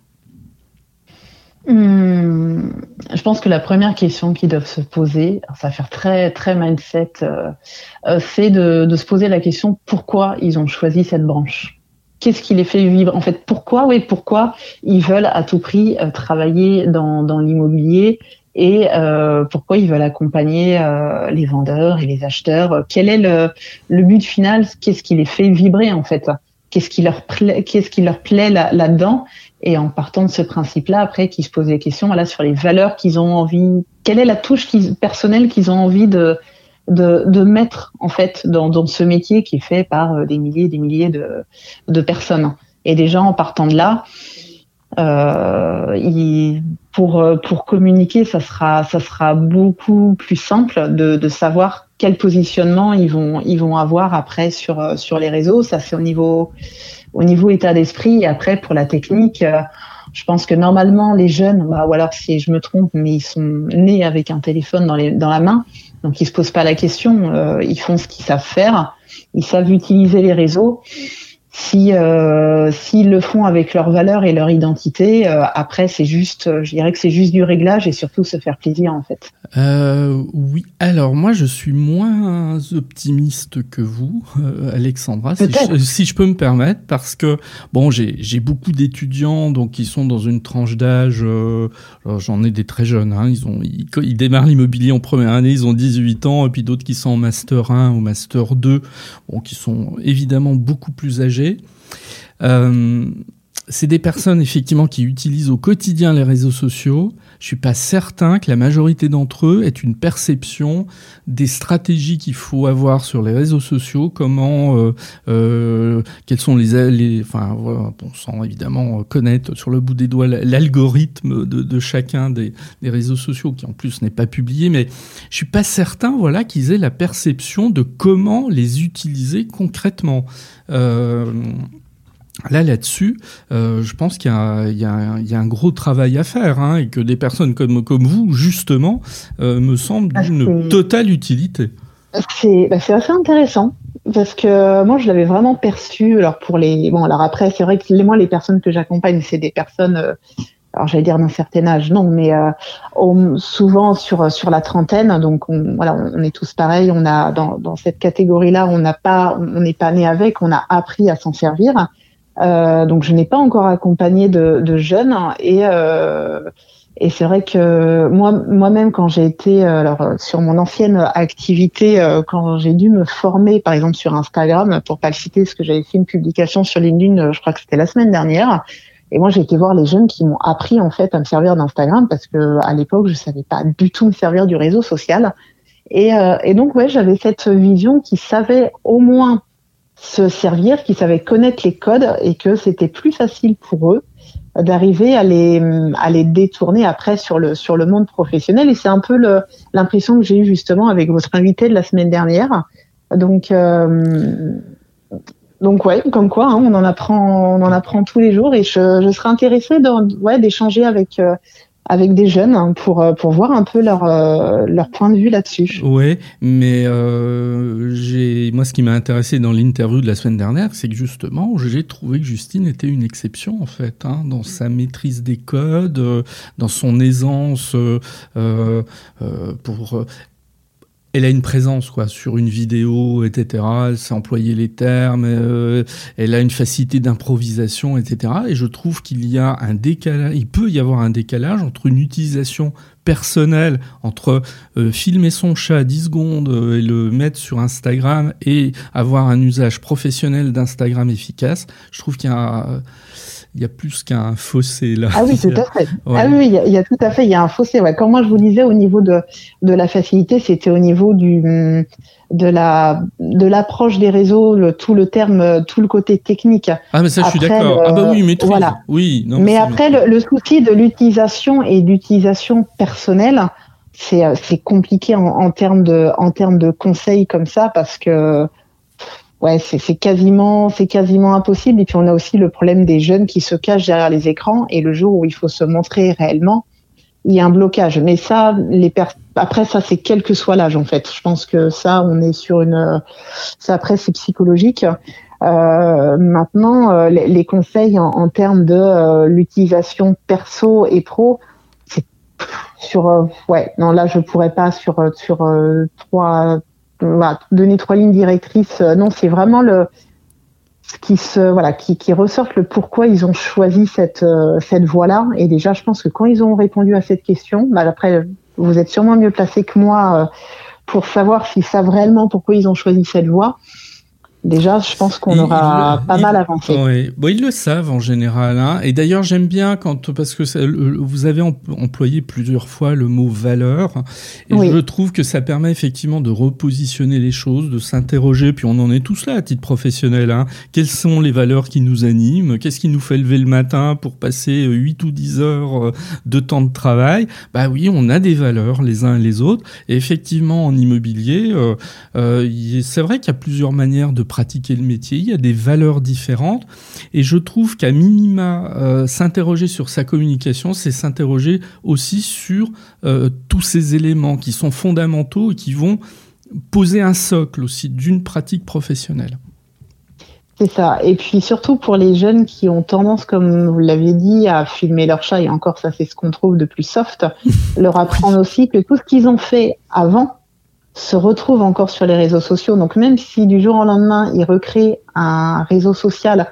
Hmm, Je pense que la première question qu'ils doivent se poser, ça va faire très très mindset, euh, euh, c'est de, se poser la question pourquoi ils ont choisi cette branche? Qu'est-ce qui les fait vivre? En fait, pourquoi? Oui, pourquoi ils veulent à tout prix euh, travailler dans, dans l'immobilier et euh, pourquoi ils veulent accompagner euh, les vendeurs et les acheteurs? Quel est le, le but final? Qu'est-ce qui les fait vibrer en fait? Qu'est-ce qui leur plaît Qu'est-ce qui leur plaît là-dedans? Et en partant de ce principe-là, après, qu'ils se posent des questions voilà sur les valeurs qu'ils ont envie. Quelle est la touche personnelle qu'ils ont envie de de, de mettre en fait dans, dans ce métier qui est fait par euh, des milliers et des milliers de, de personnes. Et déjà en partant de là, il, pour euh, pour communiquer, ça sera ça sera beaucoup plus simple de, de savoir quel positionnement ils vont ils vont avoir après sur euh, sur les réseaux. Ça c'est au niveau au niveau état d'esprit. Après pour la technique, euh, je pense que normalement les jeunes, bah, ou alors si je me trompe, mais ils sont nés avec un téléphone dans les dans la main, donc ils se posent pas la question. ils font ce qu'ils savent faire. Ils savent utiliser les réseaux si euh, s'ils le font avec leurs valeurs et leur identité, euh, après c'est juste, je dirais que c'est juste du réglage et surtout se faire plaisir en fait. Euh, oui, alors moi je suis moins optimiste que vous, euh, Alexandra, si je, si je, peux me permettre, parce que bon j'ai beaucoup d'étudiants donc qui sont dans une tranche d'âge, euh, j'en ai des très jeunes, hein, ils ont ils, ils démarrent l'immobilier en première année, ils ont 18 ans et puis d'autres qui sont en master 1 ou master 2, bon qui sont évidemment beaucoup plus âgés euh, c'est des personnes effectivement qui utilisent au quotidien les réseaux sociaux. Je suis pas certain que la majorité d'entre eux aient une perception des stratégies qu'il faut avoir sur les réseaux sociaux, comment, euh, euh, quels sont les, enfin, bon, sans évidemment connaître sur le bout des doigts l'algorithme de, de, chacun des, des, réseaux sociaux, qui en plus n'est pas publié, mais je suis pas certain, voilà, qu'ils aient la perception de comment les utiliser concrètement. Euh, Là, là-dessus, euh, je pense qu'il y, y, y, a un gros travail à faire hein, et que des personnes comme, comme vous, justement, euh, me semblent ah, d'une totale utilité. C'est bah, assez intéressant. parce que moi je l'avais vraiment perçu. Alors pour les bon alors après c'est vrai que les, moi les personnes que j'accompagne c'est des personnes euh, alors j'allais dire d'un certain âge non mais euh, souvent sur sur la trentaine donc on, voilà on est tous pareils. On a dans, dans cette catégorie là on n'a pas on n'est pas né avec on a appris à s'en servir. Euh, donc je n'ai pas encore accompagné de, de jeunes et euh, et c'est vrai que moi, moi-même, quand j'ai été, euh, alors euh, sur mon ancienne activité, euh, quand j'ai dû me former, par exemple sur Instagram, pour pas le citer, parce que j'avais fait une publication sur LinkedIn, je crois que c'était la semaine dernière. Et moi, j'ai été voir les jeunes qui m'ont appris en fait à me servir d'Instagram parce que à l'époque, je savais pas du tout me servir du réseau social. Et, et donc, ouais, j'avais cette vision qui savait au moins se servir, qui savait connaître les codes et que c'était plus facile pour eux d'arriver à les, à les détourner après sur le, sur le monde professionnel. Et c'est un peu l'impression que j'ai eue justement avec votre invité de la semaine dernière. Donc, euh, donc ouais, comme quoi, hein, on en apprend, on en apprend tous les jours. Et je, je serais intéressée d'échanger ouais, avec euh, avec des jeunes hein, pour, euh, pour voir un peu leur, euh, leur point de vue là-dessus. Oui, mais euh, j'ai moi ce qui m'a intéressé dans l'interview de la semaine dernière, c'est que justement j'ai trouvé que Justine était une exception en fait, hein, dans sa maîtrise des codes, dans son aisance pour elle a une présence quoi sur une vidéo, etc. Elle sait employer les termes, euh, elle a une facilité d'improvisation, etc. Et je trouve qu'il y a un décalage, il peut y avoir un décalage entre une utilisation personnelle, entre euh, filmer son chat 10 secondes euh, et le mettre sur Instagram et avoir un usage professionnel d'Instagram efficace. Je trouve qu'il y a il y a plus qu'un fossé là. Ah oui, tout à fait. Ah oui, il y, a, tout à fait, il y a un fossé. Ouais. Comme moi je vous disais, au niveau de, de la facilité, c'était au niveau du de la de l'approche des réseaux, le, tout le terme, tout le côté technique. Ah mais ça je suis d'accord. ah bah oui, mais Voilà. Oui. Non, mais après le, le, souci de l'utilisation et d'utilisation personnelle, c'est c'est compliqué en, en termes de en termes de conseils comme ça parce que ouais, c'est quasiment, c'est quasiment impossible. Et puis on a aussi le problème des jeunes qui se cachent derrière les écrans et le jour où il faut se montrer réellement, il y a un blocage. Mais ça, les après ça, c'est quel que soit l'âge en fait. Je pense que ça, on est sur une, ça après c'est psychologique. Euh, maintenant, euh, les, conseils en, en, termes de euh, l'utilisation perso et pro, c'est sur, euh, ouais, non là je pourrais pas sur sur trois voilà, donner trois lignes directrices. Euh, non, c'est vraiment le ce qui se voilà qui, qui ressorte le pourquoi ils ont choisi cette euh, cette voie-là. Et déjà, je pense que quand ils ont répondu à cette question, bah après, vous êtes sûrement mieux placé que moi euh, pour savoir s'ils savent réellement pourquoi ils ont choisi cette voie déjà, je pense qu'on aura pas mal avancé. Oui, bon, ils le savent en général. Hein. Et d'ailleurs, j'aime bien quand parce que vous avez employé plusieurs fois le mot valeur, et je trouve que ça permet effectivement de repositionner les choses, de s'interroger. Puis on en est tous là à titre professionnel. Hein. Quelles sont les valeurs qui nous animent? Qu'est-ce qui nous fait lever le matin pour passer 8 ou 10 heures euh, de temps de travail? Bah oui, on a des valeurs les uns et les autres. Et effectivement, en immobilier, euh, euh, c'est vrai qu'il y a plusieurs manières de pratiquer le métier, il y a des valeurs différentes, et je trouve qu'à minima, euh, s'interroger sur sa communication, c'est s'interroger aussi sur euh, tous ces éléments qui sont fondamentaux et qui vont poser un socle aussi d'une pratique professionnelle. C'est ça. Et puis surtout pour les jeunes qui ont tendance, comme vous l'avez dit, à filmer leur chat, et encore ça c'est ce qu'on trouve de plus soft, leur apprendre aussi que tout ce qu'ils ont fait avant, se retrouvent encore sur les réseaux sociaux. Donc même si du jour au lendemain, ils recréent un réseau social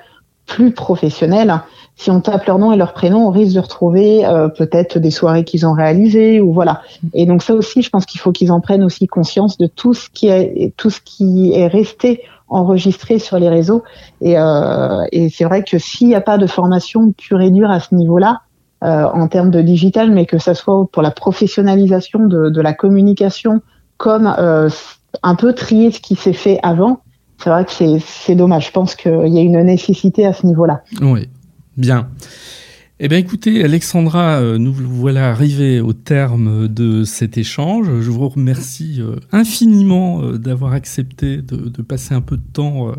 plus professionnel, si on tape leur nom et leur prénom, on risque de retrouver euh, peut-être des soirées qu'ils ont réalisées ou voilà. Et donc ça aussi, je pense qu'il faut qu'ils en prennent aussi conscience de tout ce qui est tout ce qui est resté enregistré sur les réseaux. Et, euh, et c'est vrai que s'il n'y a pas de formation pure et dure à ce niveau-là, euh, en termes de digital, mais que ça soit pour la professionnalisation de, de la communication, comme euh, un peu trier ce qui s'est fait avant. C'est vrai que c'est dommage. Je pense qu'il y a une nécessité à ce niveau-là. Oui, bien. Eh bien écoutez, Alexandra, euh, nous voilà arrivés au terme de cet échange. Je vous remercie euh, infiniment euh, d'avoir accepté de, passer un peu de temps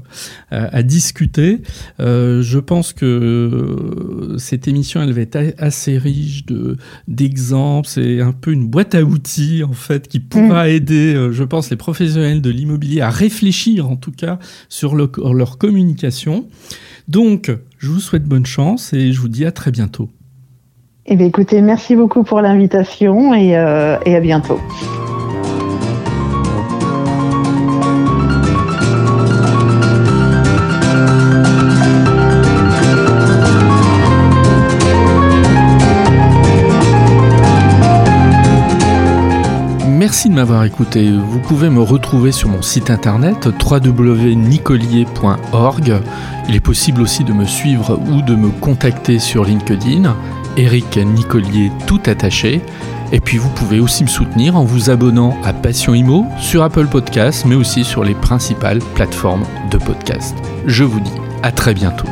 à, discuter. Je pense que cette émission, elle va être assez riche d'exemples. C'est un peu une boîte à outils, en fait, qui pourra mm. aider, je pense, les professionnels de l'immobilier à réfléchir, en tout cas, sur leur communication. Donc, je vous souhaite bonne chance et je vous dis à très bientôt. Eh bien, écoutez, merci beaucoup pour l'invitation et, euh, à bientôt. Merci de m'avoir écouté. Vous pouvez me retrouver sur mon site internet www.nicolier.org. Il est possible aussi de me suivre ou de me contacter sur LinkedIn, Eric Nicolier tout attaché. Et puis vous pouvez aussi me soutenir en vous abonnant à Passion Imo sur Apple Podcasts, mais aussi sur les principales plateformes de podcast. Je vous dis à très bientôt.